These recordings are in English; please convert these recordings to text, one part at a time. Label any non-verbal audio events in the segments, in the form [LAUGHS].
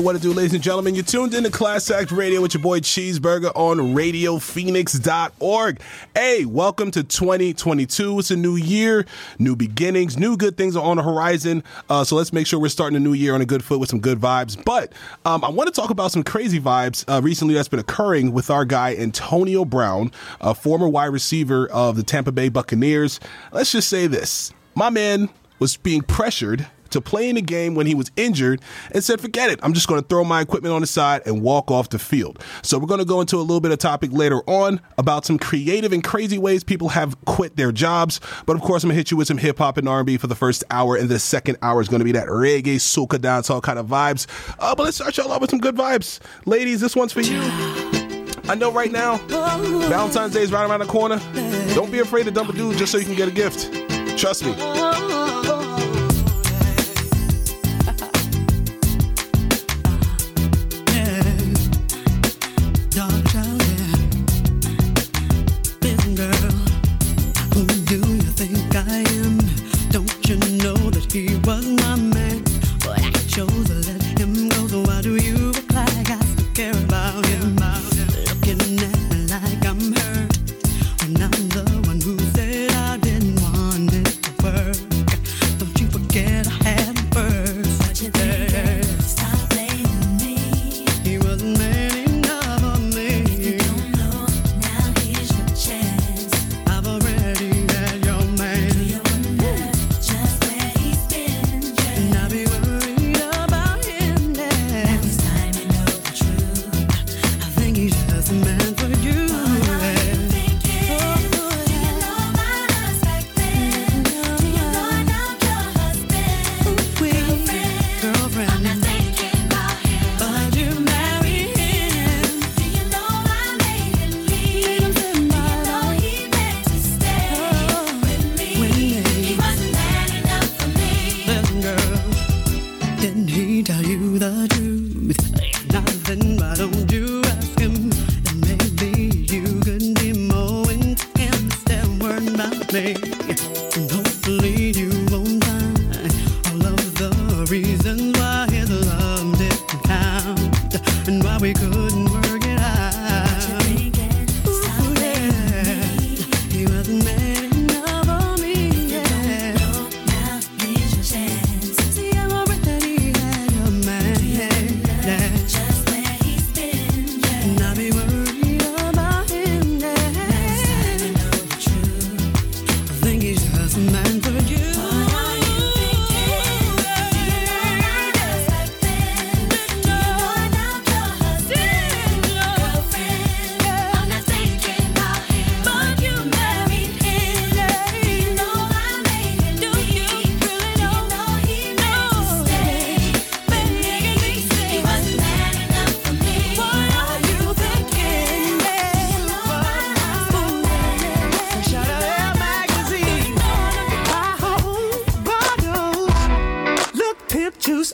what to do, what to do, ladies and gentlemen. You're tuned in to Class Act Radio with your boy Cheeseburger on RadioPhoenix.org. Hey, welcome to 2022. It's a new year, new beginnings, new good things are on the horizon. Uh, so let's make sure we're starting a new year on a good foot with some good vibes. But um, I want to talk about some crazy vibes uh, recently that's been occurring with our guy Antonio Brown, a former wide receiver of the Tampa Bay Buccaneers. Let's just say this my man was being pressured to play in a game when he was injured and said, forget it. I'm just going to throw my equipment on the side and walk off the field. So we're going to go into a little bit of topic later on about some creative and crazy ways people have quit their jobs. But of course, I'm going to hit you with some hip hop and R&B for the first hour. And the second hour is going to be that reggae, soca, dancehall kind of vibes. Uh, but let's start y'all off with some good vibes. Ladies, this one's for you. I know right now, Valentine's Day is right around the corner. Don't be afraid to dump a dude just so you can get a gift. Trust me.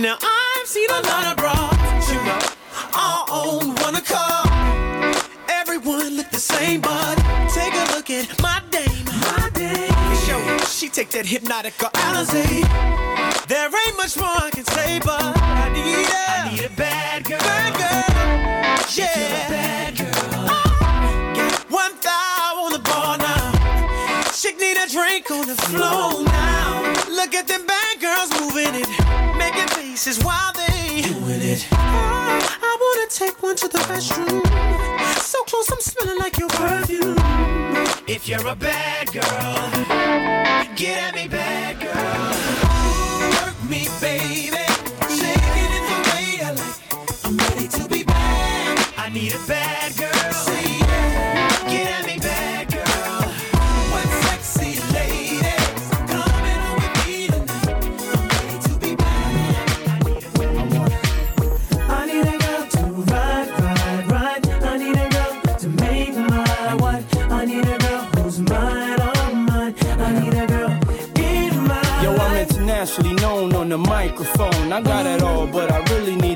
Now I've seen a lot of bras, you know, all one accord. Take that hypnotic Alizé. There ain't much more I can say, but I need a, I need a bad girl. Bad girl. Yeah. a bad girl. Uh, Got one thigh on the bar now. Chick need a drink on the floor now. Look at them bad girls moving it, making faces while they doing it. I, I wanna take one to the restroom. So close, I'm smelling like your perfume. If you're a bad girl, get at me, bad girl. On the microphone. I got it all, but I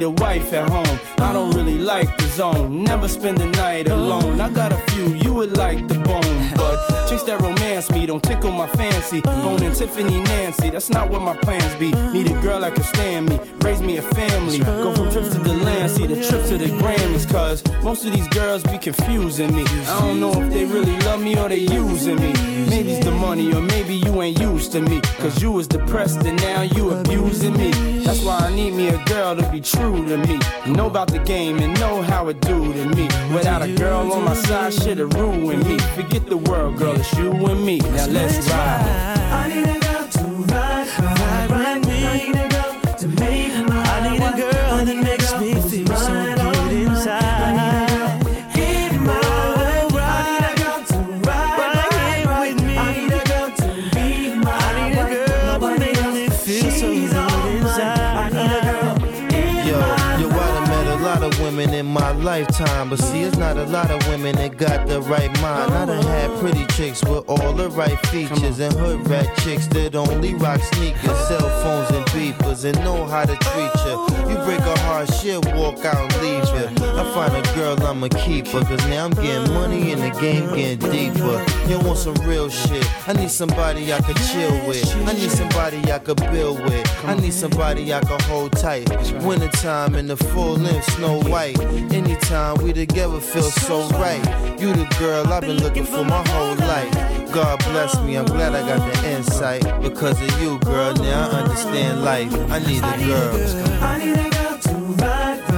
need a wife at home. I don't really like the zone. Never spend the night alone. I got a few you would like the bone, but chicks that romance me don't tickle my fancy. Boning Tiffany Nancy, that's not what my plans be. Need a girl that can stand me, raise me a family. Go from trips to the land, see the trip to the Grammys, cause most of these girls be confusing me. I don't know if they really love me or they using me. Maybe it's the money, or maybe you ain't used to me. Cause you was depressed and now you abusing me. That's why I need me a girl to be true to me. Know about the game and know how it do to me. Without a girl on my side, shit'll ruin me. Forget the world, girl, it's you and me. Now let's ride. My lifetime, but see, it's not a lot of women that got the right mind. I done had pretty chicks with all the right features, and hood rat chicks that only rock sneakers, cell phones, and beepers, and know how to treat you. You break a heart, she'll walk out and leave you. I find a girl, I'ma keep her, cause now I'm getting money and the game getting deeper. You want some real shit? I need somebody I could chill with. I need somebody I could build with. I need somebody I could hold tight. Wintertime in the full length, Snow White. Anytime we together feel so right. You the girl I've been looking for my whole life. God bless me, I'm glad I got the insight. Because of you, girl, now I understand life. I need a girl. I need a girl to ride.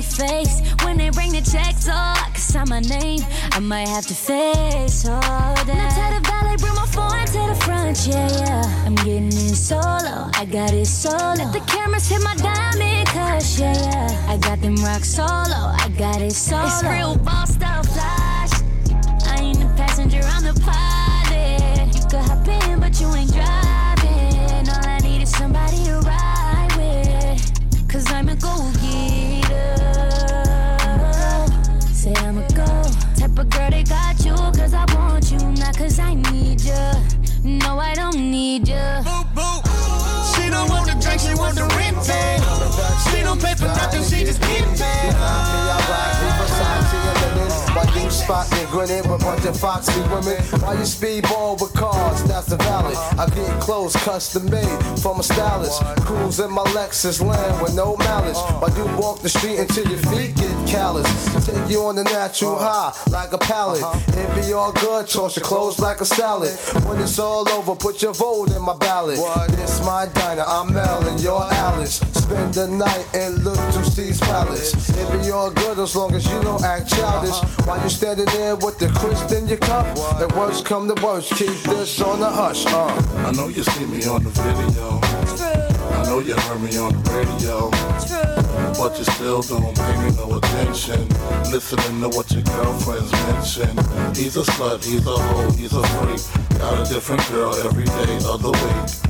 Everybody face. When they bring the checks, oh, I can sign my name. I might have to face all that. Now tell the valet, bring my phone to the front, yeah, yeah. I'm getting in solo, I got it solo. Let the cameras hit my diamond cush, yeah, yeah. I got them rock solo, I got it solo. It's real boss spot me grinning with a bunch of foxy women? Why you speedball with cars? That's the valley. I get clothes custom made from a stylist. Cruise in my Lexus land with no malice. Why you walk the street until your feet get callous? Take you on the natural high like a pallet. It be all good, toss your clothes like a salad. When it's all over, put your vote in my ballot. This my diner, I'm Mel and you're Alice. Spend the night and look to Steve's palace. It be all good as long as you don't act childish. While you standing there with the crisp in your cup, the worst come the worst, keep this on the hush. Uh. I know you see me on the video. I know you heard me on the radio. But you still don't pay me no attention. Listening to what your girlfriends mention. He's a slut, he's a hoe, he's a freak. Got a different girl every day of the week.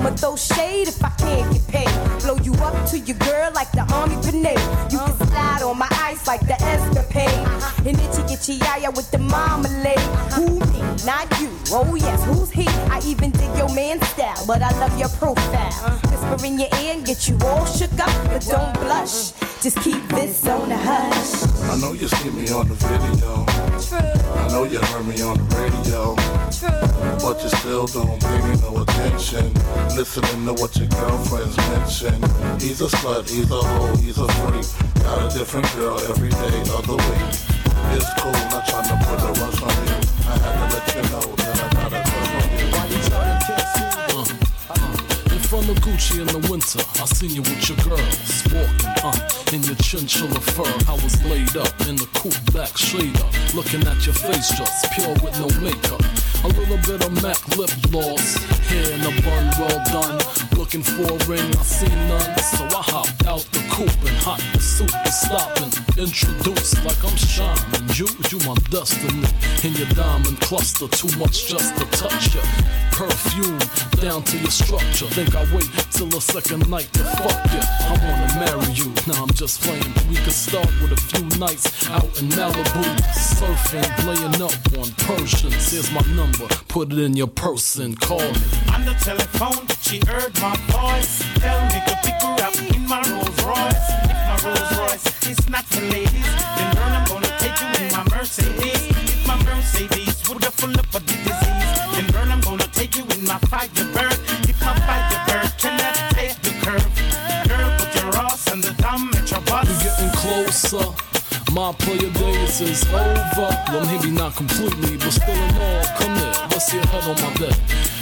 I'ma throw shade if I can't get paid. Blow you up to your girl like the army grenade. You can slide on my ice like the escapade. And itchy itchy yaya with the marmalade. Me? Not you. Oh yes, who's he? I even dig your man style, but I love your profile. Whisper in your ear and get you all shook up, but don't blush. Just keep this on the hush. I know you see me on the video. True. I know you heard me on the radio. True. But you still don't pay me no attention. Listening to what your girlfriends mention. He's a slut, he's a hoe, he's a freak. Got a different girl every day of the week. It's cool, not trying to put a rush on I had to let you know. Gucci in the winter. I seen you with your girls walking, uh, in your chinchilla fur. I was laid up in the cool black shader, looking at your face just pure with no makeup. A little bit of MAC lip gloss, hair in a bun, well done. Looking for a ring, I seen none, so I hopped out the coupe and hot pursuit was stopping. Introduced like I'm shining, you, you my destiny. In your diamond cluster, too much just to touch ya. Perfume down to your structure. Think I wait till the second night to fuck ya. I wanna marry you, now I'm just playing. We could start with a few nights out in Malibu, surfing, laying up on Persians. Here's my number, put it in your purse and call me. On the telephone, she heard my voice. Tell me to pick her up in my Rolls Royce. If my Rolls Royce is not for ladies, then girl, I'm gonna take you in my Mercedes. If my Mercedes would have full up of the disease, then girl, I'm gonna take you in my Firebird. Closer. My player days is over. Well, maybe not completely, but still in all. Come here, let's your head on my bed.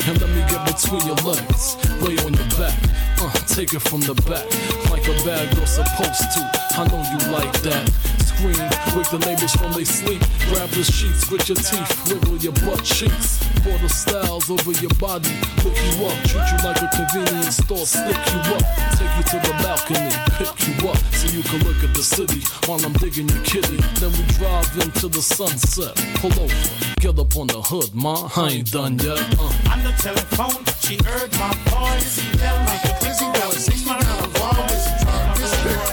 And let me get between your legs. Lay on your back. Uh, take it from the back. Like a bad girl supposed to. I know you like that. Wake the neighbors from their sleep. Grab the sheets, grit your teeth, wiggle your butt cheeks. Pour the styles over your body, look you up, treat you like a convenience store, stick you up, take you to the balcony, pick you up so you can look at the city while I'm digging your kitty. Then we drive into the sunset, pull over, get up on the hood, ma, I ain't done yet. Uh. On the telephone, she heard my voice. Tell me to busy girls, sing my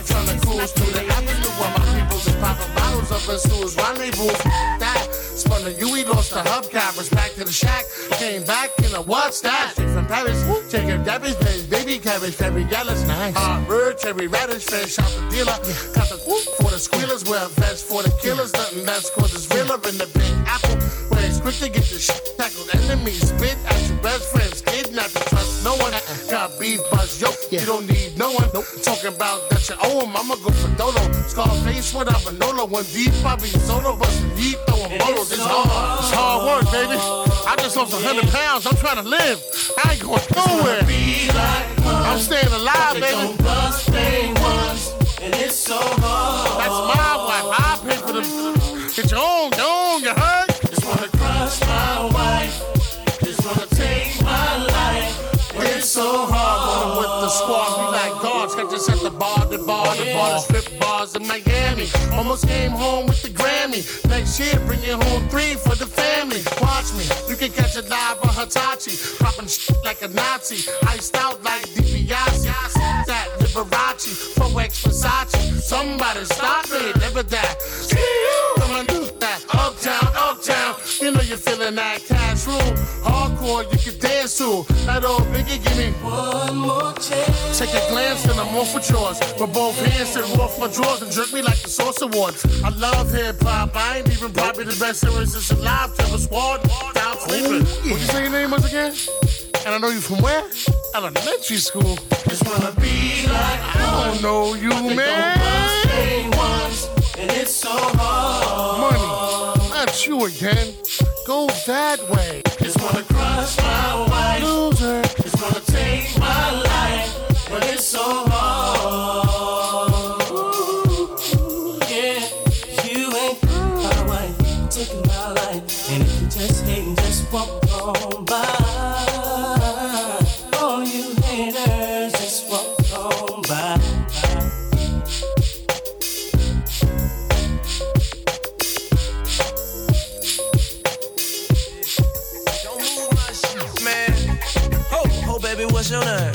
Trying to through the up in stools. Rendezvous, that. Spun a Yui, lost the hubcappers. Back to the shack, came back in a what's that? Straight from Paris, taking Debbie's place, baby cabbage, very jealous. Nice. Uh, bird, cherry radish, fish out the dealer. Got the whoop for the squealers, wear a vest for the killers. Nothing less cause it's realer in the big apple. Where it's quick to get your shit tackled. Enemies spit at your best friends, kidnap you, trust no one. Got beef buzz, yo, you don't need no one. Talking about that you owe him, I'ma go for Dolo. Scarface without Manolo, one deep, I be solo, but some deep throwing bottles. It's hard, it's hard work, baby. I just lost a hundred pounds, I'm trying to live. I ain't going nowhere. I'm staying alive, baby. Don't bust day once. And it's so hard. That's my wife. I pay for the. Get your own, your own, you heard? So hard. With the squad, we like guards. Catch us at the bar, the bar, the bar, the strip bars in Miami. Almost came home with the Grammy. Next year, bring it home three for the family. Watch me, you can catch it live on Hitachi. Popping shit like a Nazi. Iced out like DiBiase. That Liberace, 4X Versace. Somebody stop me, never that. See you, come on, do that. Uptown, uptown. You know you're feeling that cash rule. Hardcore, you can dance to. That old biggie, give me One more chance. Take a glance and I'm off with yours. With both hands and off my drawers and jerk me like the Source Awards. I love hip hop. I ain't even probably the best lyricist alive. Tell the squad down oh, sleeping. What you say your name was again? And I know you from where? Elementary school. Just wanna be like I don't know you, man. once. And it's so hard. Money, not you again. Go that way. Just wanna crush my wife. Loser. Just wanna take my life. But it's so hard. What's your name?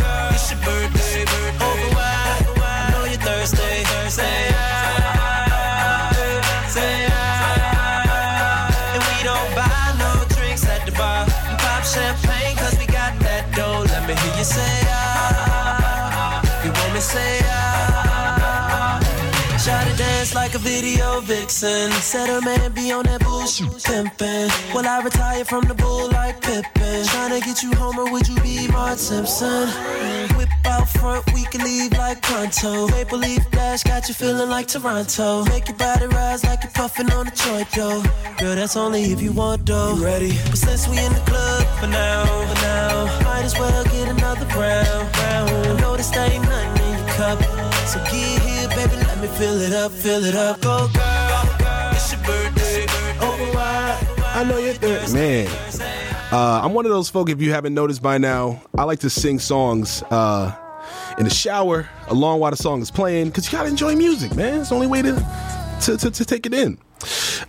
it's vixen. Said her man be on that bullshit pimpin'. Will I retire from the bull like Pippen? Tryna get you home or would you be Mark Simpson? Whip out front, we can leave like pronto. Maple leaf dash got you feeling like Toronto. Make your body rise like you're puffin' on a joint, though. Girl, that's only if you want dough. You ready? But since we in the club for now, for now, might as well get another round, round. Notice there ain't nothing in your cup. So get here, baby, let me fill it up, fill it up. Go, girl, I know you're there. Man. Uh, I'm one of those folk, if you haven't noticed by now, I like to sing songs uh, in the shower along while the song is playing because you got to enjoy music, man. It's the only way to, to, to, to take it in.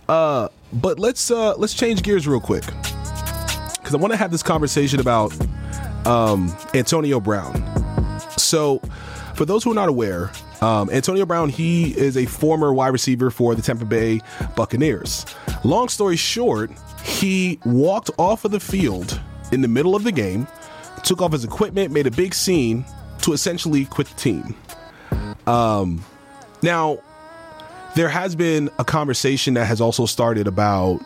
Uh, but let's uh, let's change gears real quick because I want to have this conversation about um, Antonio Brown. So, for those who are not aware, um, Antonio Brown, he is a former wide receiver for the Tampa Bay Buccaneers. Long story short, he walked off of the field in the middle of the game, took off his equipment, made a big scene to essentially quit the team. Um, now, there has been a conversation that has also started about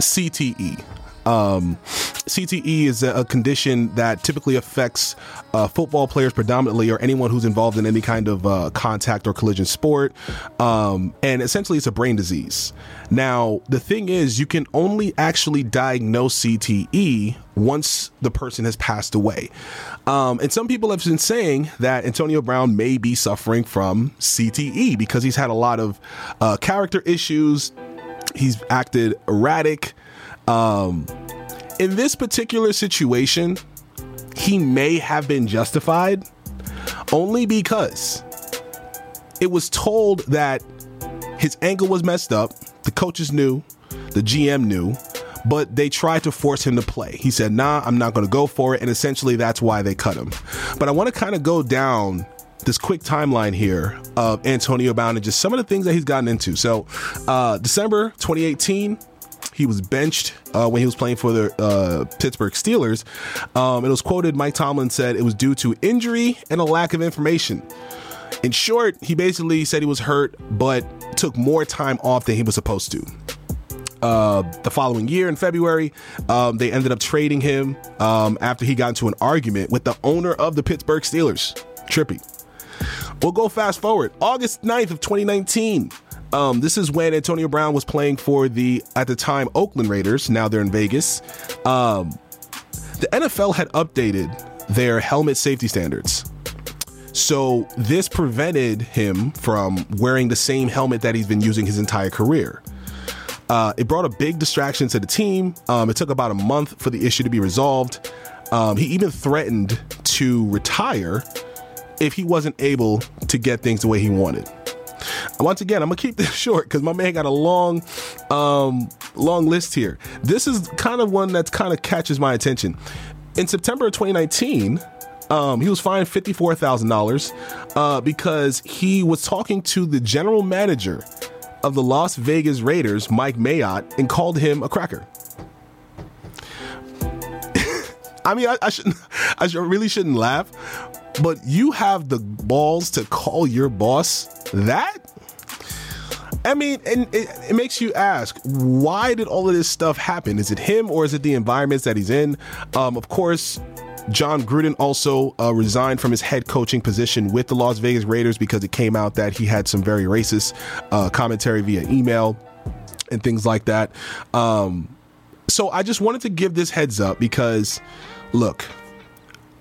CTE. Um, CTE is a, condition that typically affects uh, football players predominantly, or anyone who's involved in any kind of uh, contact or collision sport. Um, and essentially, it's a brain disease. Now, the thing is, you can only actually diagnose CTE once the person has passed away. Um, and some people have been saying that Antonio Brown may be suffering from CTE because he's had a lot of uh, character issues. He's acted erratic. Um, in this particular situation, he may have been justified only because it was told that his ankle was messed up. The coaches knew, the GM knew, but they tried to force him to play. He said, Nah, I'm not going to go for it. And essentially, that's why they cut him. But I want to kind of go down this quick timeline here of Antonio Brown and just some of the things that he's gotten into. So, uh, December 2018, he was benched uh, when he was playing for the uh, Pittsburgh Steelers. Um, it was quoted Mike Tomlin said it was due to injury and a lack of information. In short, he basically said he was hurt, but took more time off than he was supposed to. Uh, the following year in February, um, they ended up trading him um, after he got into an argument with the owner of the Pittsburgh Steelers, Trippy. We'll go fast forward. August 9th of 2019. Um, this is when Antonio Brown was playing for the, at the time, Oakland Raiders. Now they're in Vegas. Um, the NFL had updated their helmet safety standards. So this prevented him from wearing the same helmet that he's been using his entire career. Uh, it brought a big distraction to the team. Um, it took about a month for the issue to be resolved. Um, he even threatened to retire if he wasn't able to get things the way he wanted. Once again, I'm gonna keep this [LAUGHS] short because my man got a long, um, long list here. This is kind of one that kind of catches my attention. In September of 2019, um, he was fined fifty-four thousand uh, dollars because he was talking to the general manager of the Las Vegas Raiders, Mike Mayock, and called him a cracker. I mean, I, I shouldn't, [LAUGHS] I should, really shouldn't laugh, but you have the balls to call your boss that? I mean, and it, it, makes you ask, why did all of this stuff happen? Is it him or is it the environments that he's in? Um, of course, Jon Gruden also uh, resigned from his head coaching position with the Las Vegas Raiders because it came out that he had some very racist uh, commentary via email and things like that. Um, so I just wanted to give this heads up because, look,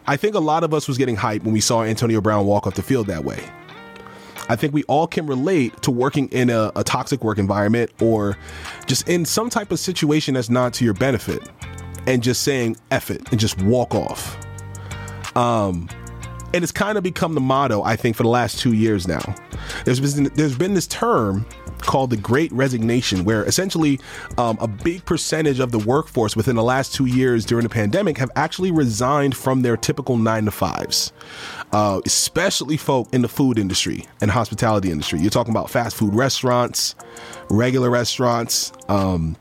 I think a lot of us was getting hyped when we saw Antonio Brown walk off the field that way. I think we all can relate to working in a, a toxic work environment or just in some type of situation that's not to your benefit and just saying F it and just walk off. Um, and it's kind of become the motto, I think, for the last two years now. There's been, there's been this term called the Great Resignation, where essentially um, a big percentage of the workforce within the last two years during the pandemic have actually resigned from their typical nine to fives. Uh, especially folk in the food industry and hospitality industry. You're talking about fast food restaurants, regular restaurants, um,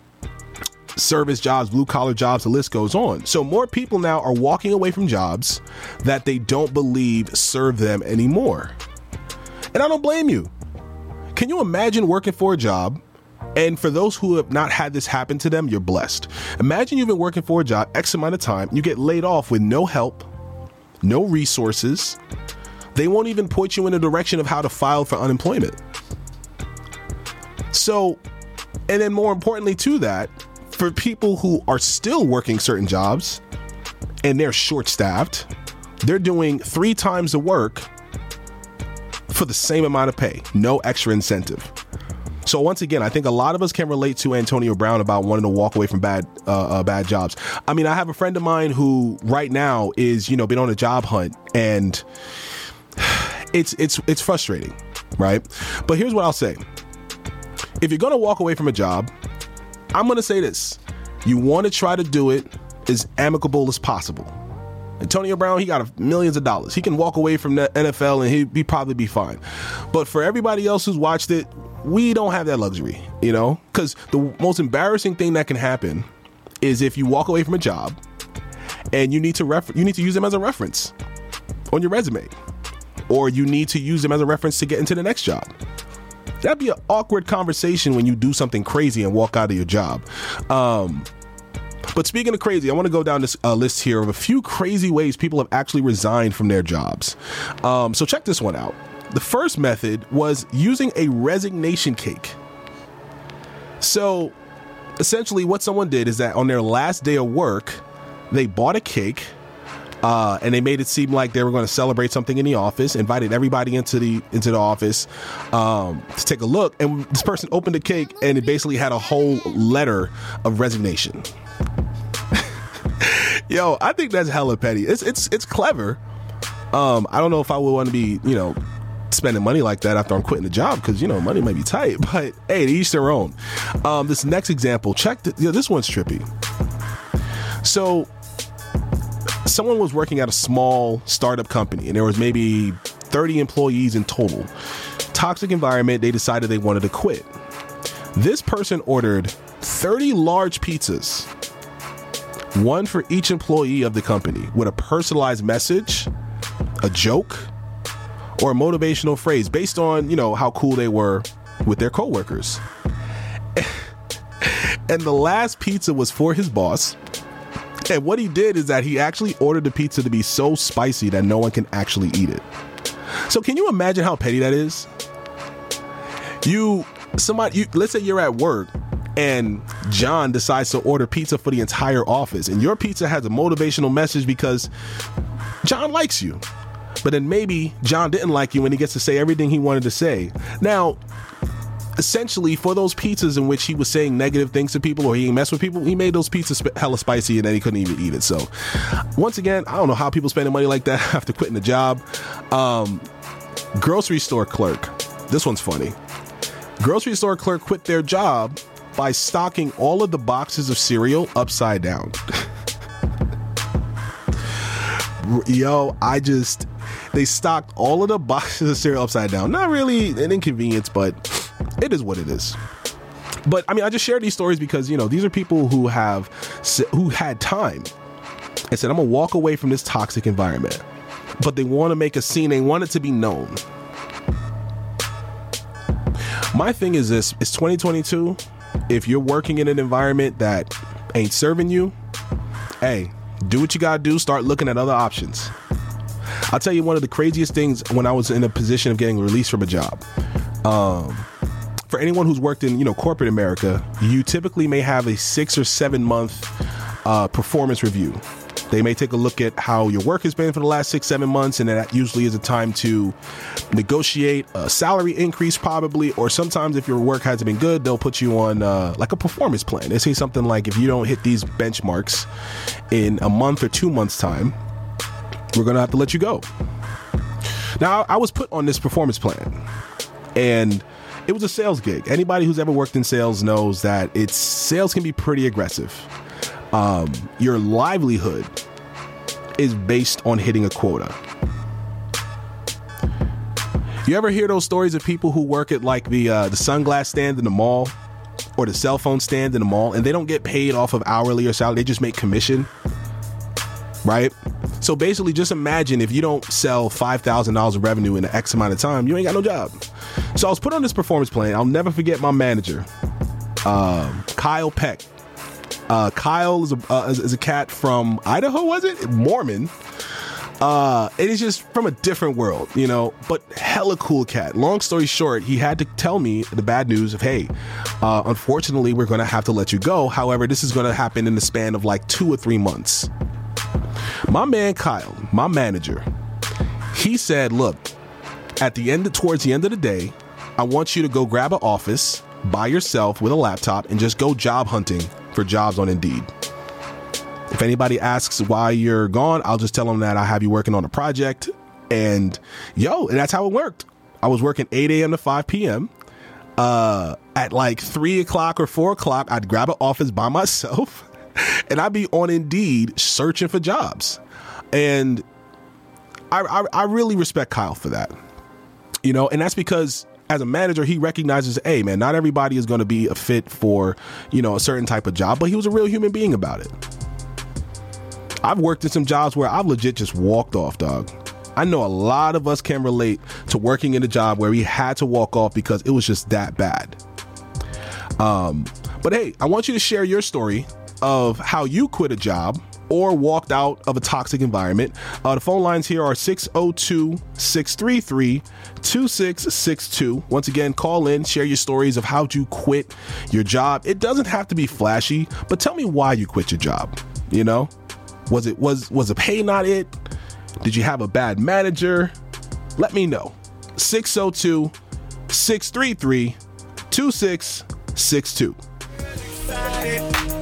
service jobs, blue collar jobs, the list goes on. So more people now are walking away from jobs that they don't believe serve them anymore. And I don't blame you. Can you imagine working for a job? And for those who have not had this happen to them, you're blessed. Imagine you've been working for a job X amount of time, you get laid off with no help, no resources. They won't even point you in the direction of how to file for unemployment. So, and then more importantly to that, for people who are still working certain jobs and they're short staffed, they're doing three times the work for the same amount of pay, no extra incentive. So once again, I think a lot of us can relate to Antonio Brown about wanting to walk away from bad uh, uh, bad jobs. I mean, I have a friend of mine who right now is you know been on a job hunt and it's it's it's frustrating, right? But here's what I'll say: if you're gonna walk away from a job, I'm gonna say this: you want to try to do it as amicable as possible. Antonio Brown, he got millions of dollars. He can walk away from the NFL and he'd be probably be fine. But for everybody else who's watched it, we don't have that luxury, you know? Because the most embarrassing thing that can happen is if you walk away from a job and you need to refer- you need to use them as a reference on your resume, or you need to use them as a reference to get into the next job. That'd be an awkward conversation when you do something crazy and walk out of your job. Um, but speaking of crazy, I want to go down this uh, list here of a few crazy ways people have actually resigned from their jobs. Um, so check this one out. The first method was using a resignation cake. So essentially, what someone did is that on their last day of work, they bought a cake. Uh, and they made it seem like they were going to celebrate something in the office. Invited everybody into the into the office um, to take a look, and this person opened the cake, and it basically had a whole letter of resignation. Yo, I think that's hella petty. It's it's it's clever. Um, I don't know if I would want to be, you know, spending money like that after I'm quitting the job because you know money might be tight. [LAUGHS] But hey, to each their own. Um, this next example, check the, you know, this one's trippy. So, someone was working at a small startup company, and there was maybe 30 employees in total. Toxic environment. They decided they wanted to quit. This person ordered 30 large pizzas one for each employee of the company with a personalized message, a joke, or a motivational phrase based on, you know, how cool they were with their coworkers. [LAUGHS] and the last pizza was for his boss. And what he did is that he actually ordered the pizza to be so spicy that no one can actually eat it. So can you imagine how petty that is? You somebody you let's say you're at work and John decides to order pizza for the entire office, and your pizza has a motivational message because John likes you. But then maybe John didn't like you when he gets to say everything he wanted to say. Now, essentially, for those pizzas in which he was saying negative things to people or he messed with people, he made those pizzas hella spicy and then he couldn't even eat it. So, once again, I don't know how people spending money like that [LAUGHS] after quitting the job. Um, grocery store clerk. This one's funny. Grocery store clerk quit their job by stocking all of the boxes of cereal upside down. Yo, I just they stocked all of the boxes of cereal upside down. Not really an inconvenience, but it is what it is. But I mean, I just share these stories because you know these are people who have who had time and said, "I'm gonna walk away from this toxic environment," but they want to make a scene. They want it to be known. My thing is this: it's 2022. If you're working in an environment that ain't serving you, hey, do what you gotta do. Start looking at other options. I'll tell you one of the craziest things when I was in a position of getting released from a job. Um, for anyone who's worked in you know corporate America, you typically may have a six or seven month uh, performance review. They may take a look at how your work has been for the last six, seven months, and that usually is a time to negotiate a salary increase, probably. Or sometimes, if your work hasn't been good, they'll put you on uh, like a performance plan. They say something like, if you don't hit these benchmarks in a month or two months' time, we're to have to let you go. Now, I was put on this performance plan, and it was a sales gig. Anybody who's ever worked in sales knows that it's sales can be pretty aggressive. Um, your livelihood is based on hitting a quota. You ever hear those stories of people who work at like the uh, the sunglass stand in the mall or the cell phone stand in the mall, and they don't get paid off of hourly or salary; they just make commission, right? So basically, just imagine if you don't sell five thousand dollars of revenue in an X amount of time, you ain't got no job. So I was put on this performance plan. I'll never forget my manager, um, Kyle Peck. Uh, Kyle is a, uh, is, a cat from Idaho, was it? Mormon. Uh, it is just from a different world, you know, but hella cool cat. Long story short, he had to tell me the bad news of, hey, uh, unfortunately, we're going to have to let you go. However, this is going to happen in the span of like two or three months. My man Kyle, my manager, he said, look, at the end, towards the end of the day, I want you to go grab an office by yourself with a laptop and just go job hunting for jobs on Indeed. If anybody asks why you're gone, I'll just tell them that I have you working on a project. And yo, and that's how it worked. I was working 8 a.m. to 5 p.m. Uh, at like three o'clock or four o'clock, I'd grab an office by [LAUGHS] myself and I'd be on Indeed searching for jobs. And I, I, I really respect Kyle for that. You know, and that's because as a manager, he recognizes, hey, man, not everybody is going to be a fit for, you know, a certain type of job, but he was a real human being about it. I've worked in some jobs where I've legit just walked off, dog. I know a lot of us can relate to working in a job where we had to walk off because it was just that bad. Um, but hey, I want you to share your story of how you quit a job or walked out of a toxic environment. Uh, the phone lines here are 602 633 2662. Once again, call in, share your stories of how you quit your job. It doesn't have to be flashy, but tell me why you quit your job. You know, was it was was the pay not it? Did you have a bad manager? Let me know. 602 633 2662.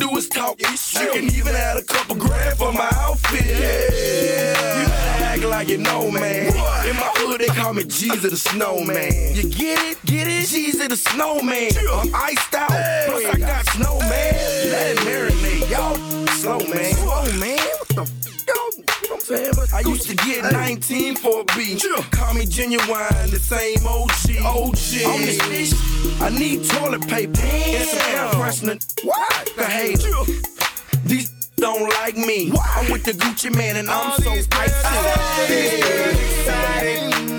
Do is talk this shit. Can even add a couple grand for my outfit. Yeah. You better act like you know, man. In my hood, they call me Jeezy the Snowman. You get it? Get it? Jeezy the Snowman. I'm iced out. Plus, I got snowman. Let it marinate. Y'all slow, man. Slow, man. Saying? I used to get 19 for a beat. Call me genuine, the same OG. OG. On this fish, I need toilet paper and some air freshener. What the hell? These don't like me. I'm with the Gucci Mane and I'm so icy. Ooh,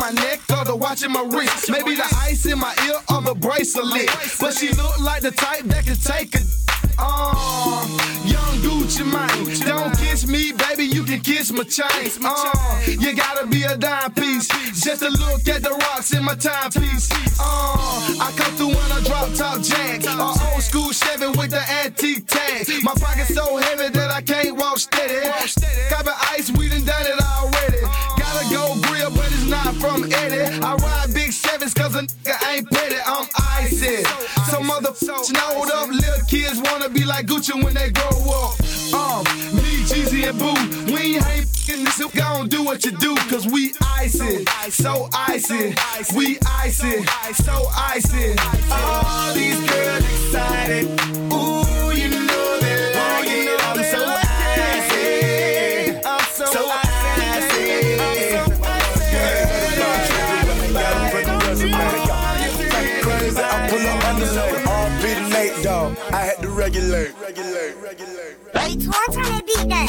my neck or the watch in my wrist? Maybe the ice in my ear or the bracelet. But she look like the type that can take a. Uh, young Gucci Mane, don't kiss me, baby. You can kiss my chain. Uh, you gotta be a dime piece just to look at the rocks in my timepiece. Uh, I come through when I drop top jack, a old school Chevy with the antique tag. My pocket's so heavy that I can't walk steady. Copy ice, we done done it already. A nigga ain't petty. I'm icy. So motherfuckers snowed up. Little kids wanna be like Gucci when they grow up. Um, me, Jeezy, and Boo. We ain't f***ing this. Gon' do what you do cause we icy. So icy. We icy. So icy. All these girls excited. Ooh, you know they like it. Regulate, regulate, regulate. Hey, Tor, turn that beat down.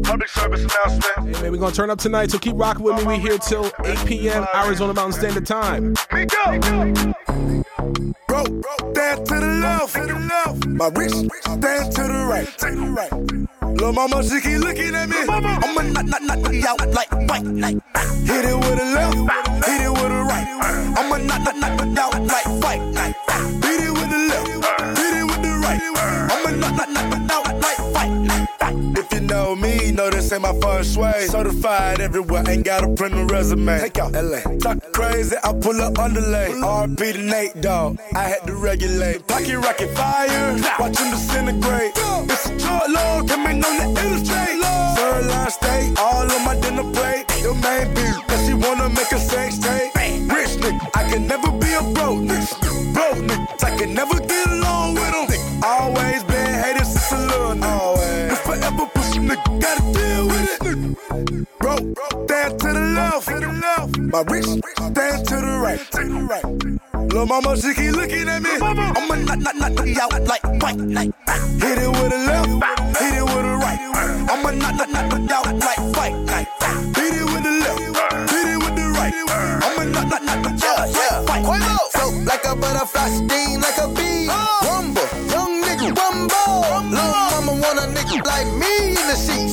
[LAUGHS] Public service announcement. Hey, man, we're gonna turn up tonight, so keep rocking with me. We here till 8 p.m. Arizona Mountain Standard Time. We go. Bro, stand to the left, to the left. My wrist, stand to the right, to the right. Lil' mama, she keep looking at me. I'ma knock, knock, knock you out like white night. Hit it with a left, hit it with a right. I'ma knock, knock, knock you out like white night. Beat it If you know me, know this ain't my first way. Certified everywhere, ain't got a print a resume. Take out LA. Talk crazy, I pull up underlay. RP to Nate, dog. I had to regulate. Pocket rocket fire, watch him disintegrate. It's a short load, coming on the illustrate. Third line stay, all on my dinner plate. Your main beat, cause she wanna make a sex tape. Rich nigga, I can never be a broke nigga. Broke nigga, I can never get along with them. Always nigga, gotta deal with it. Bro, stand to the left. My wrist, stand to the right, to the right. Lil' mama, she keep looking at me. I'ma knock, knock, knock you out like white night. Hit it with a left, hit it with a right. I'ma knock, knock, knock you out like white night. Hit it with the left, hit it with the right. I'ma knock, knock, knock you out like night. Float like a butterfly, sting like a bee. Rumble,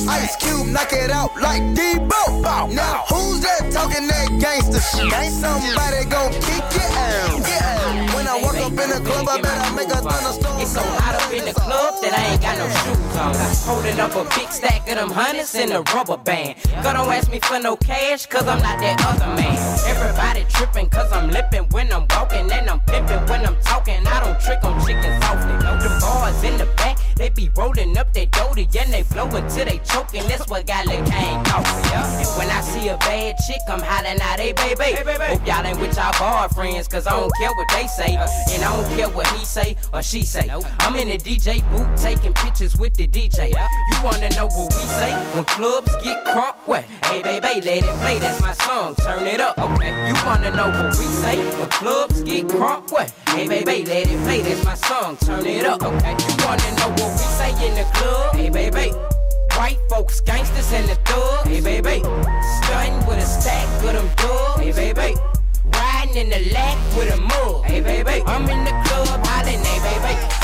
Ice Cube, knock it out like Debo. Now who's that talking that gangster shit? Ain't somebody gon' kick it out. When I walk up in the club, I better make a thunderstorm. It's so hot up in the club that I ain't got no shoes on. Holding up a big stack of them hundreds in a rubber band. Girl, don't ask me for no cash, cause I'm not that other man. Everybody tripping, cause I'm lipping when I'm walking, and I'm pimping when I'm talking. I don't trick on chickens often. The bars in the back, they be rolling up their doty, and they flow until they choking. That's what got the cane coffee, yeah. And when I see a bad chick, I'm hollering out, hey, baby. Hope y'all ain't with y'all boyfriends, cause I don't care what they say. And I don't care what he say or she say. I'm in the DJ booth taking pictures with the DJ. You wanna know what we say? When clubs get crunk, what? Hey, baby, let it play, that's my song, turn it up, okay? You wanna know what we say? When clubs get crunk, what? Hey, baby, let it play, that's my song, turn it up, okay? You wanna know what we say in the club? Hey, baby. White folks, gangsters in the thug. Hey, baby. Stunting with a stack of them dubs. Hey, baby. Riding in the lack with a mug. Hey, baby. I'm in the club hollering. Hey, baby.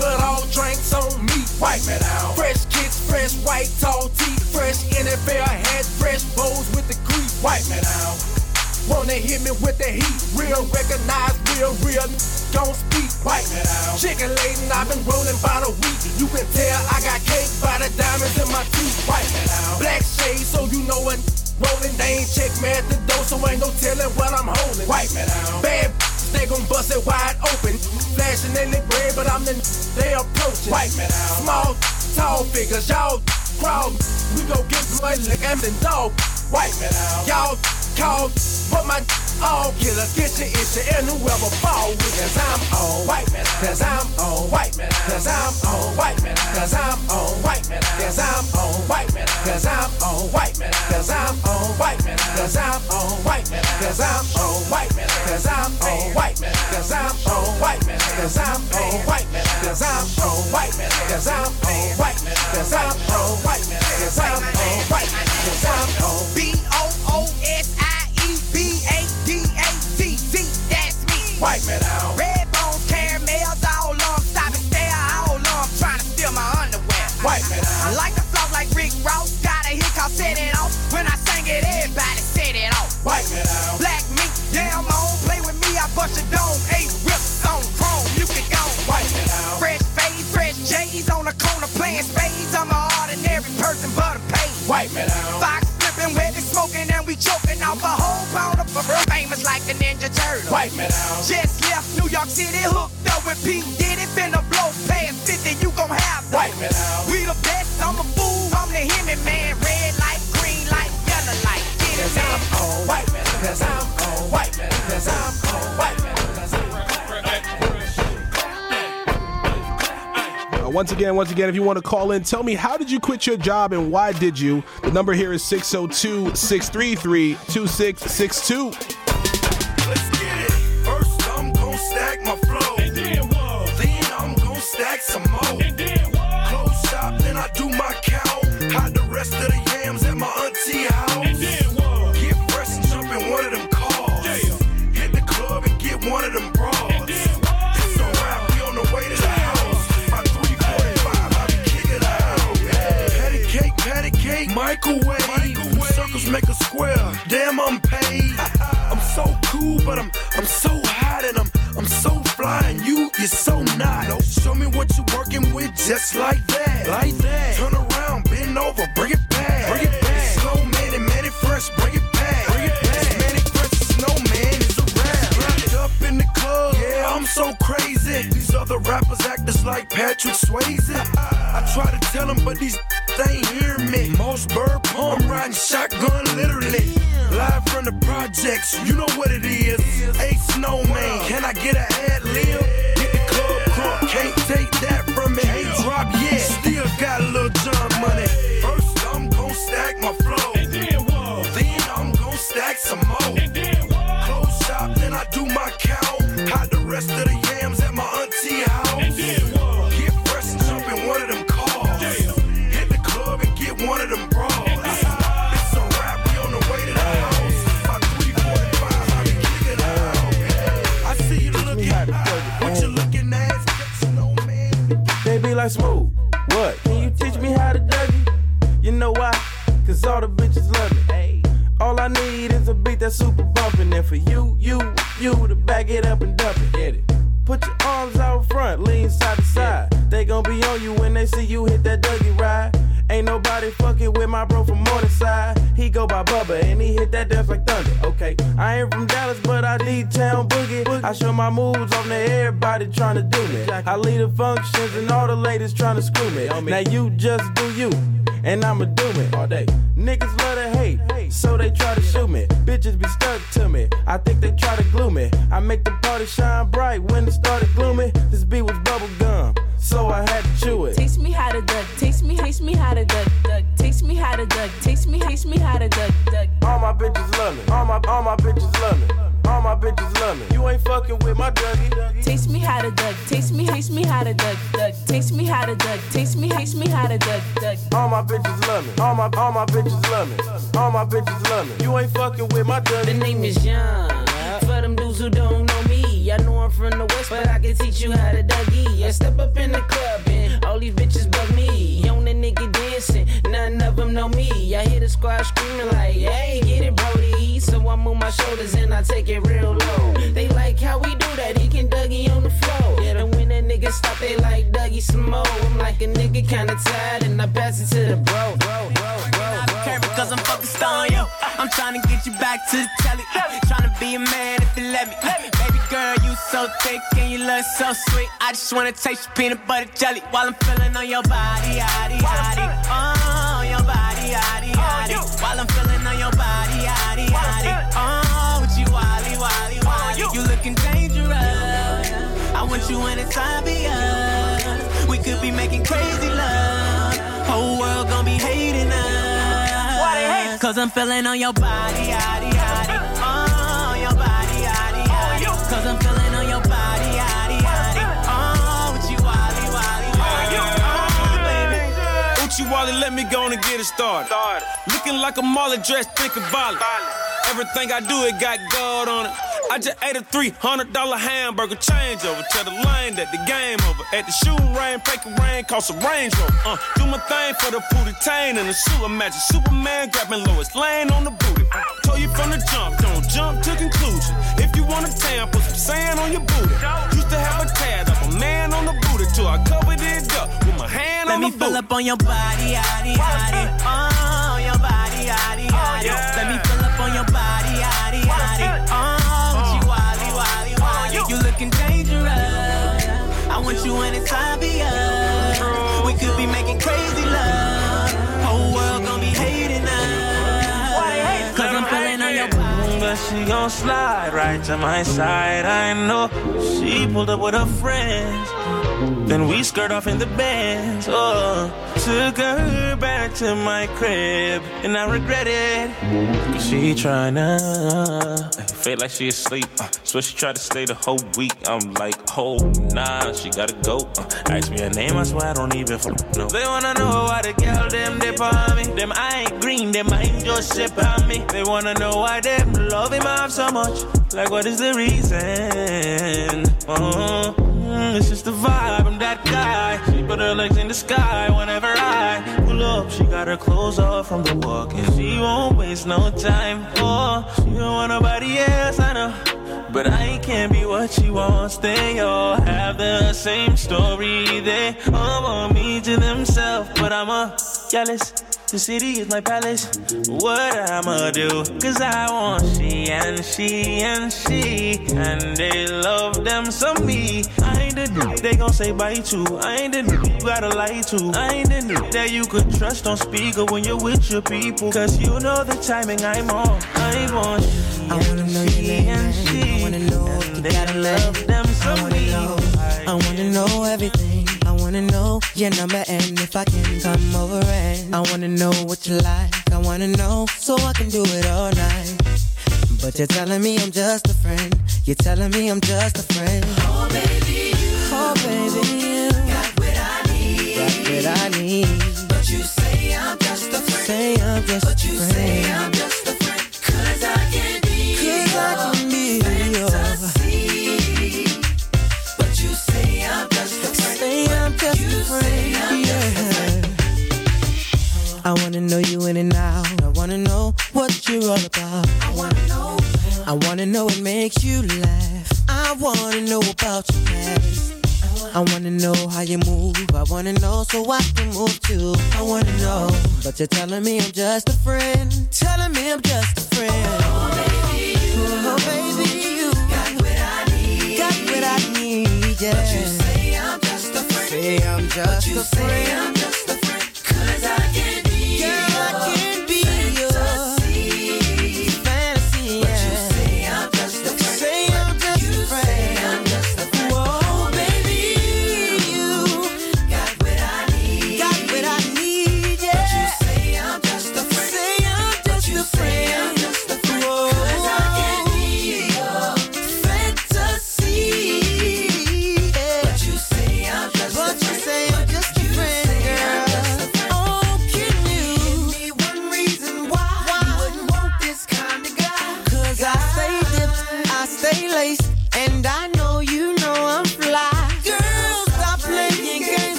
but all drinks on me. White man out. Fresh kicks, fresh white tall tee, fresh NFL hat, fresh bows with the crease. White man out. Wanna hit me with the heat, real recognize, real, real. Don't speak white man out. Chicken laden, I've been rolling by the week. You can tell I got cake by the diamonds in my teeth. White man out. Black shades, so you know when rolling. They ain't check me at the door, so ain't no telling what I'm holding. White man out. Bad they gon' bust it wide open. Flashing in the gray, but I'm the they approaching. White man out. Small, tall figures, y'all crowd. We gon' get money like I'm the dog. White man out. Y'all call, but my all killer, get your issue, and whoever fall with, cause I'm on white man, cause I'm on white man, cause I'm on white man, cause I'm on white man, cause I'm on white man, cause I'm on white man, cause I'm on white man, cause I'm on white man, cause I'm on white man, cause I'm on white man, cause I'm on white man, cause I'm on white man, cause I'm on white man, cause I'm on white man, cause I'm on white man, cause I'm on white man, cause I'm playing spades. I'm an ordinary person, but a paid. White man out. Fox flipping, wet and smoking, and we choking off a whole pound of famous like the Ninja Turtle. White man out. Just left New York City, hooked up with Pete Diddy, finna blow past 50, you gon' have that. White man out. Once again, once again, if you want to call in, tell me how did you quit your job and why did you? The number here is 602 633 2662. But I'm I'm so hot and I'm I'm so fly and you you're so not. Show me what you're working with, just like that. Like that. Turn around, bend over, bring it back. Bring it back. Snowman and Mannie Fresh, bring it back. Bring it back. Mannie Fresh, snowman is a rap. Wrapped up in the club, yeah, I'm so crazy. These other rappers act just like Patrick Swayze. [LAUGHS] I try to tell them, but these they ain't hear me. Mossberg palm riding shotgun, literally. Live from the projects, you know what it is. A snowman, can I get a ad lib? Get the club crunk, can't take that from me. Ain't drop yet, still got a little John money. First, I'm gon' stack my flow. Then I'm gon' stack some more. Close shop, then I do my count. Hide the rest of the back it up and dump it. Get it. Put your arms go by Bubba and he hit that dance like thunder. Okay, I ain't from Dallas, but I need town boogie. I show my moves on there, everybody tryna do me. I lead the functions and all the ladies tryna screw me. Now you just do you, and I'ma do it all day. Niggas love to hate, so they try to shoot me. Bitches be stuck to me, I think they try to glue me. I make the party shine bright when it started gloomy. This beat was bubble gum, so I had to chew it. Taste me how to duck. Taste me, taste me how to duck, duck. Taste me how to duck. Taste me, taste me how to duck, duck. All my bitches love me. All my all my bitches love me. All my bitches love me. You ain't fucking with my Dougie. Taste me how to duck. Taste me, taste me how to duck, duck. Taste me how to duck. Taste me, taste me how to duck, duck. All my bitches love me. All my all my bitches love me. All my bitches love me. You ain't fucking with my Dougie. The name is Young. For them dudes who don't know me, I know I'm from the west, but I can teach you how to Dougie. I step up in the club and all these bitches bug me. On the nigga dancing, none of them know me. I hear the squad screaming like, hey, get it, Brody. So I move my shoulders and I take it real low. They like how we do that, he can Dougie on the floor. And when that nigga stop, they like Dougie more. I'm like a nigga kinda tired and I pass it to the bro, bro, bro, bro, bro. care because I'm focused on you. I'm trying to get you back to the telly. Trying to be a man if you let me. Baby girl, you so thick and you look so sweet. I just wanna taste your peanut butter jelly while I'm feeling on your body, yaddy, yaddy. Oh, your body, yaddy, oh, yaddy. While I'm feeling on your body, yaddy, yaddy. Oh, with you, wally, wally, wally. You looking dangerous. I want you anytime be us. We could be making crazy love. Whole world gonna be hating us. Why they hate? Cause I'm feeling on your body, yaddy, yaddy. Oh, your body, yaddy, oh, yaddy. Cause I'm feeling on your body, yaddy, yaddy. Oh, with you, wally, wally, oh, wally. Oh, baby. Uchi Wally, let me go on and get it started. Looking like a Marley dress, think of Violet. Everything I do, it got gold on it. I just ate a $300 hamburger change over. Tell the lane that the game over. At the shooting range, fake rain, cost a Range Rover. Uh, do my thing for the booty tain and the super Imagine Superman grabbing Lois Lane on the booty. Told you from the jump, don't jump to conclusion. If you want a tan, put some sand on your booty. Used to have a tad of a man on the booty till I covered it up with my hand Let on me the fill up on your body, yaddy, yaddy. Oh, your body, yaddy, yaddy. Let me looking dangerous. I want you anytime be us. We could be making crazy love. Whole world gonna be hating us. Cause I'm feeling on your body. But she gon' slide right to my side. I know she pulled up with her friends. Then we skirt off in the bands. Oh, took her back to my crib, and I regret it. Cause she tryna feel like she asleep. Uh, so she tried to stay the whole week. I'm like, oh nah, she gotta go. Uh, ask me her name, I swear I don't even f- know. They wanna know why the girl them dip on me. Them I ain't green, them I ain't just sip on me. They wanna know why them love him off so much. Like what is the reason? Oh, mm, it's just the vibe. I'm that guy. She put her legs in the sky whenever I pull up. She got her clothes off from the walk and she won't waste no time. Oh, she don't want nobody else. I know. But I can't be what she wants. They all have the same story. They all want me to themselves. But I'm a jealous. The city is my palace. What I'ma do? Cause I want she and she and she. And they love them some me. I ain't the dude they gon' say bye to. I ain't the dude you gotta lie to. I ain't the dude that you could trust on speaker when you're with your people. Cause you know the timing I'm on. I want she I wanna know your name. And she. I wanna know if you got a love them I wanna know. I wanna know everything. I wanna know your number and if I can come over and I wanna know what you like. I wanna know so I can do it all night. But you're telling me I'm just a friend. You're telling me I'm just a friend. Oh baby, you. Oh baby, you. Got what I need. Got what I need. But you say I'm just a friend. Say I'm just But a you friend. say I'm just a friend. Cause I can be Cause I can I wanna know you in and out. I wanna know what you're all about. I wanna know. I wanna know what makes you laugh. I wanna know about your past. I wanna know how you move. I wanna know so I can move too. I wanna know, but you're telling me I'm just a friend. Telling me I'm just But just you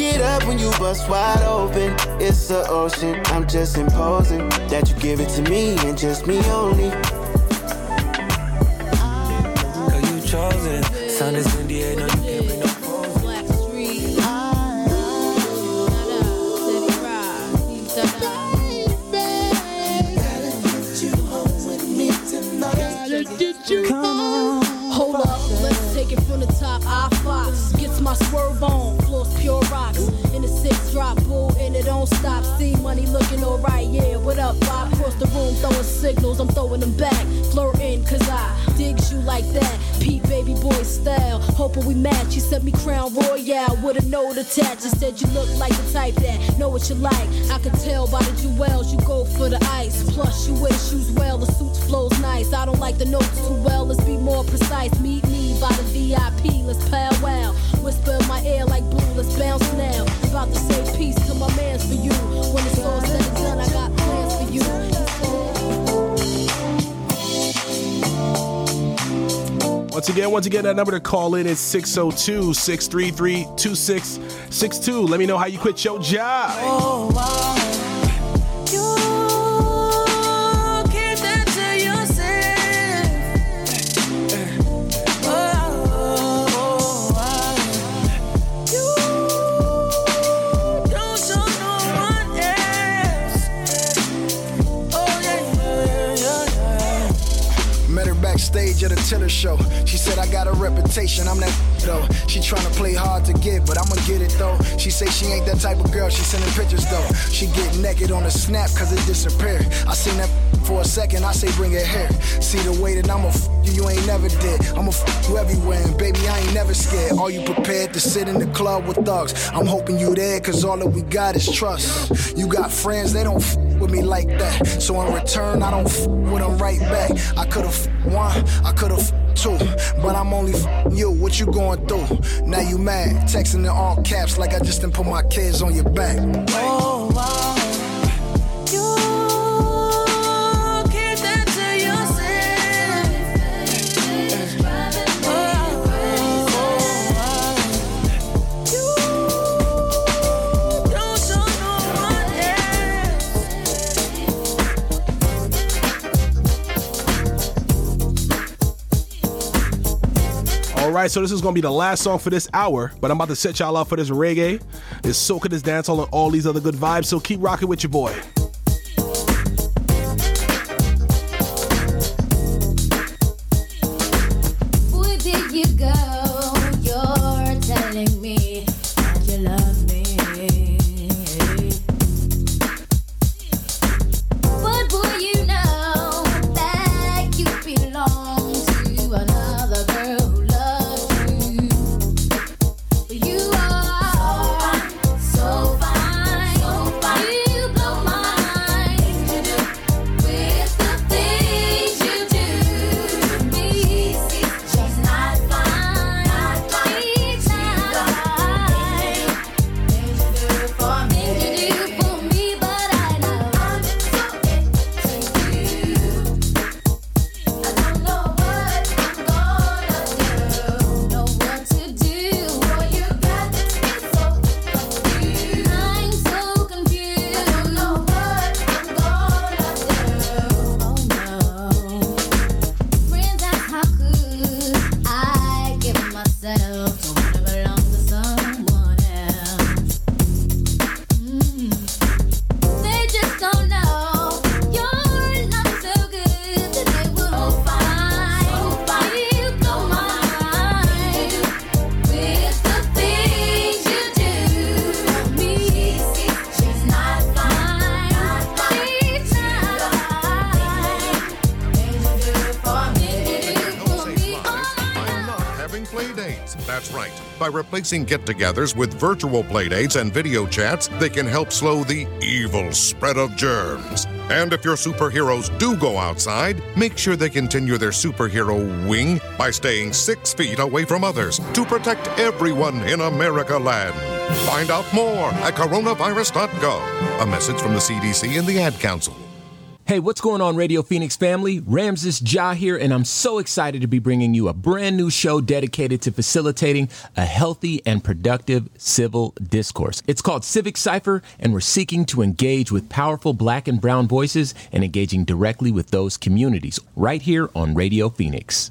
Get up when you bust wide open. It's the ocean. I'm just imposing that you give it to me and just me only. signals, I'm throwing them back. Flirting, cause I dig you like that. Pete baby boy style, hoping we match. You sent me crown royale with a note attached. said you look like the type that know what you like. I can tell by the jewels you go for the ice. Plus, you wear shoes well, the suit flows nice. I don't like the notes too well, let's be more precise. Meet me by the VIP, let's powwow. Whisper in my ear like blue, let's bounce now. About to say peace to my mans for you. When it's all said and done, I got Once again, once again, that number to call in is 602 633 2662. Let me know how you quit your job. Oh, wow. At a Tiller show. She said I got a reputation, I'm that [LAUGHS] though. She tryna play hard to get, but I'ma get it though. She say she ain't that type of girl, she sending pictures though. She get naked on a snap cause it disappeared. I seen that [LAUGHS] for a second, I say bring it here. See the way that I'ma f you, you ain't never did. I'ma f you everywhere, and baby, I ain't never scared. Are you prepared to sit in the club with thugs? I'm hoping you there, cause all that we got is trust. You got friends, they don't f with me like that. So in return, I don't f with them right back. I could've f one, I could've f two, but I'm only f you. What you going through? Now you mad, texting in all caps like I just didn't put my kids on your back. Oh, wow. Right, so this is gonna be the last song for this hour, but I'm about to set y'all up for this reggae, this soca, this dancehall, and all these other good vibes. So keep rocking with your boy. Replacing get togethers with virtual play dates and video chats, they can help slow the evil spread of germs. And if your superheroes do go outside, make sure they continue their superhero wing by staying six feet away from others to protect everyone in America land. Find out more at coronavirus.gov. A message from the CDC and the Ad Council. Hey, what's going on, Radio Phoenix family? Ramses Ja here, and I'm so excited to be bringing you a brand new show dedicated to facilitating a healthy and productive civil discourse. It's called Civic Cipher, and we're seeking to engage with powerful black and brown voices and engaging directly with those communities right here on Radio Phoenix.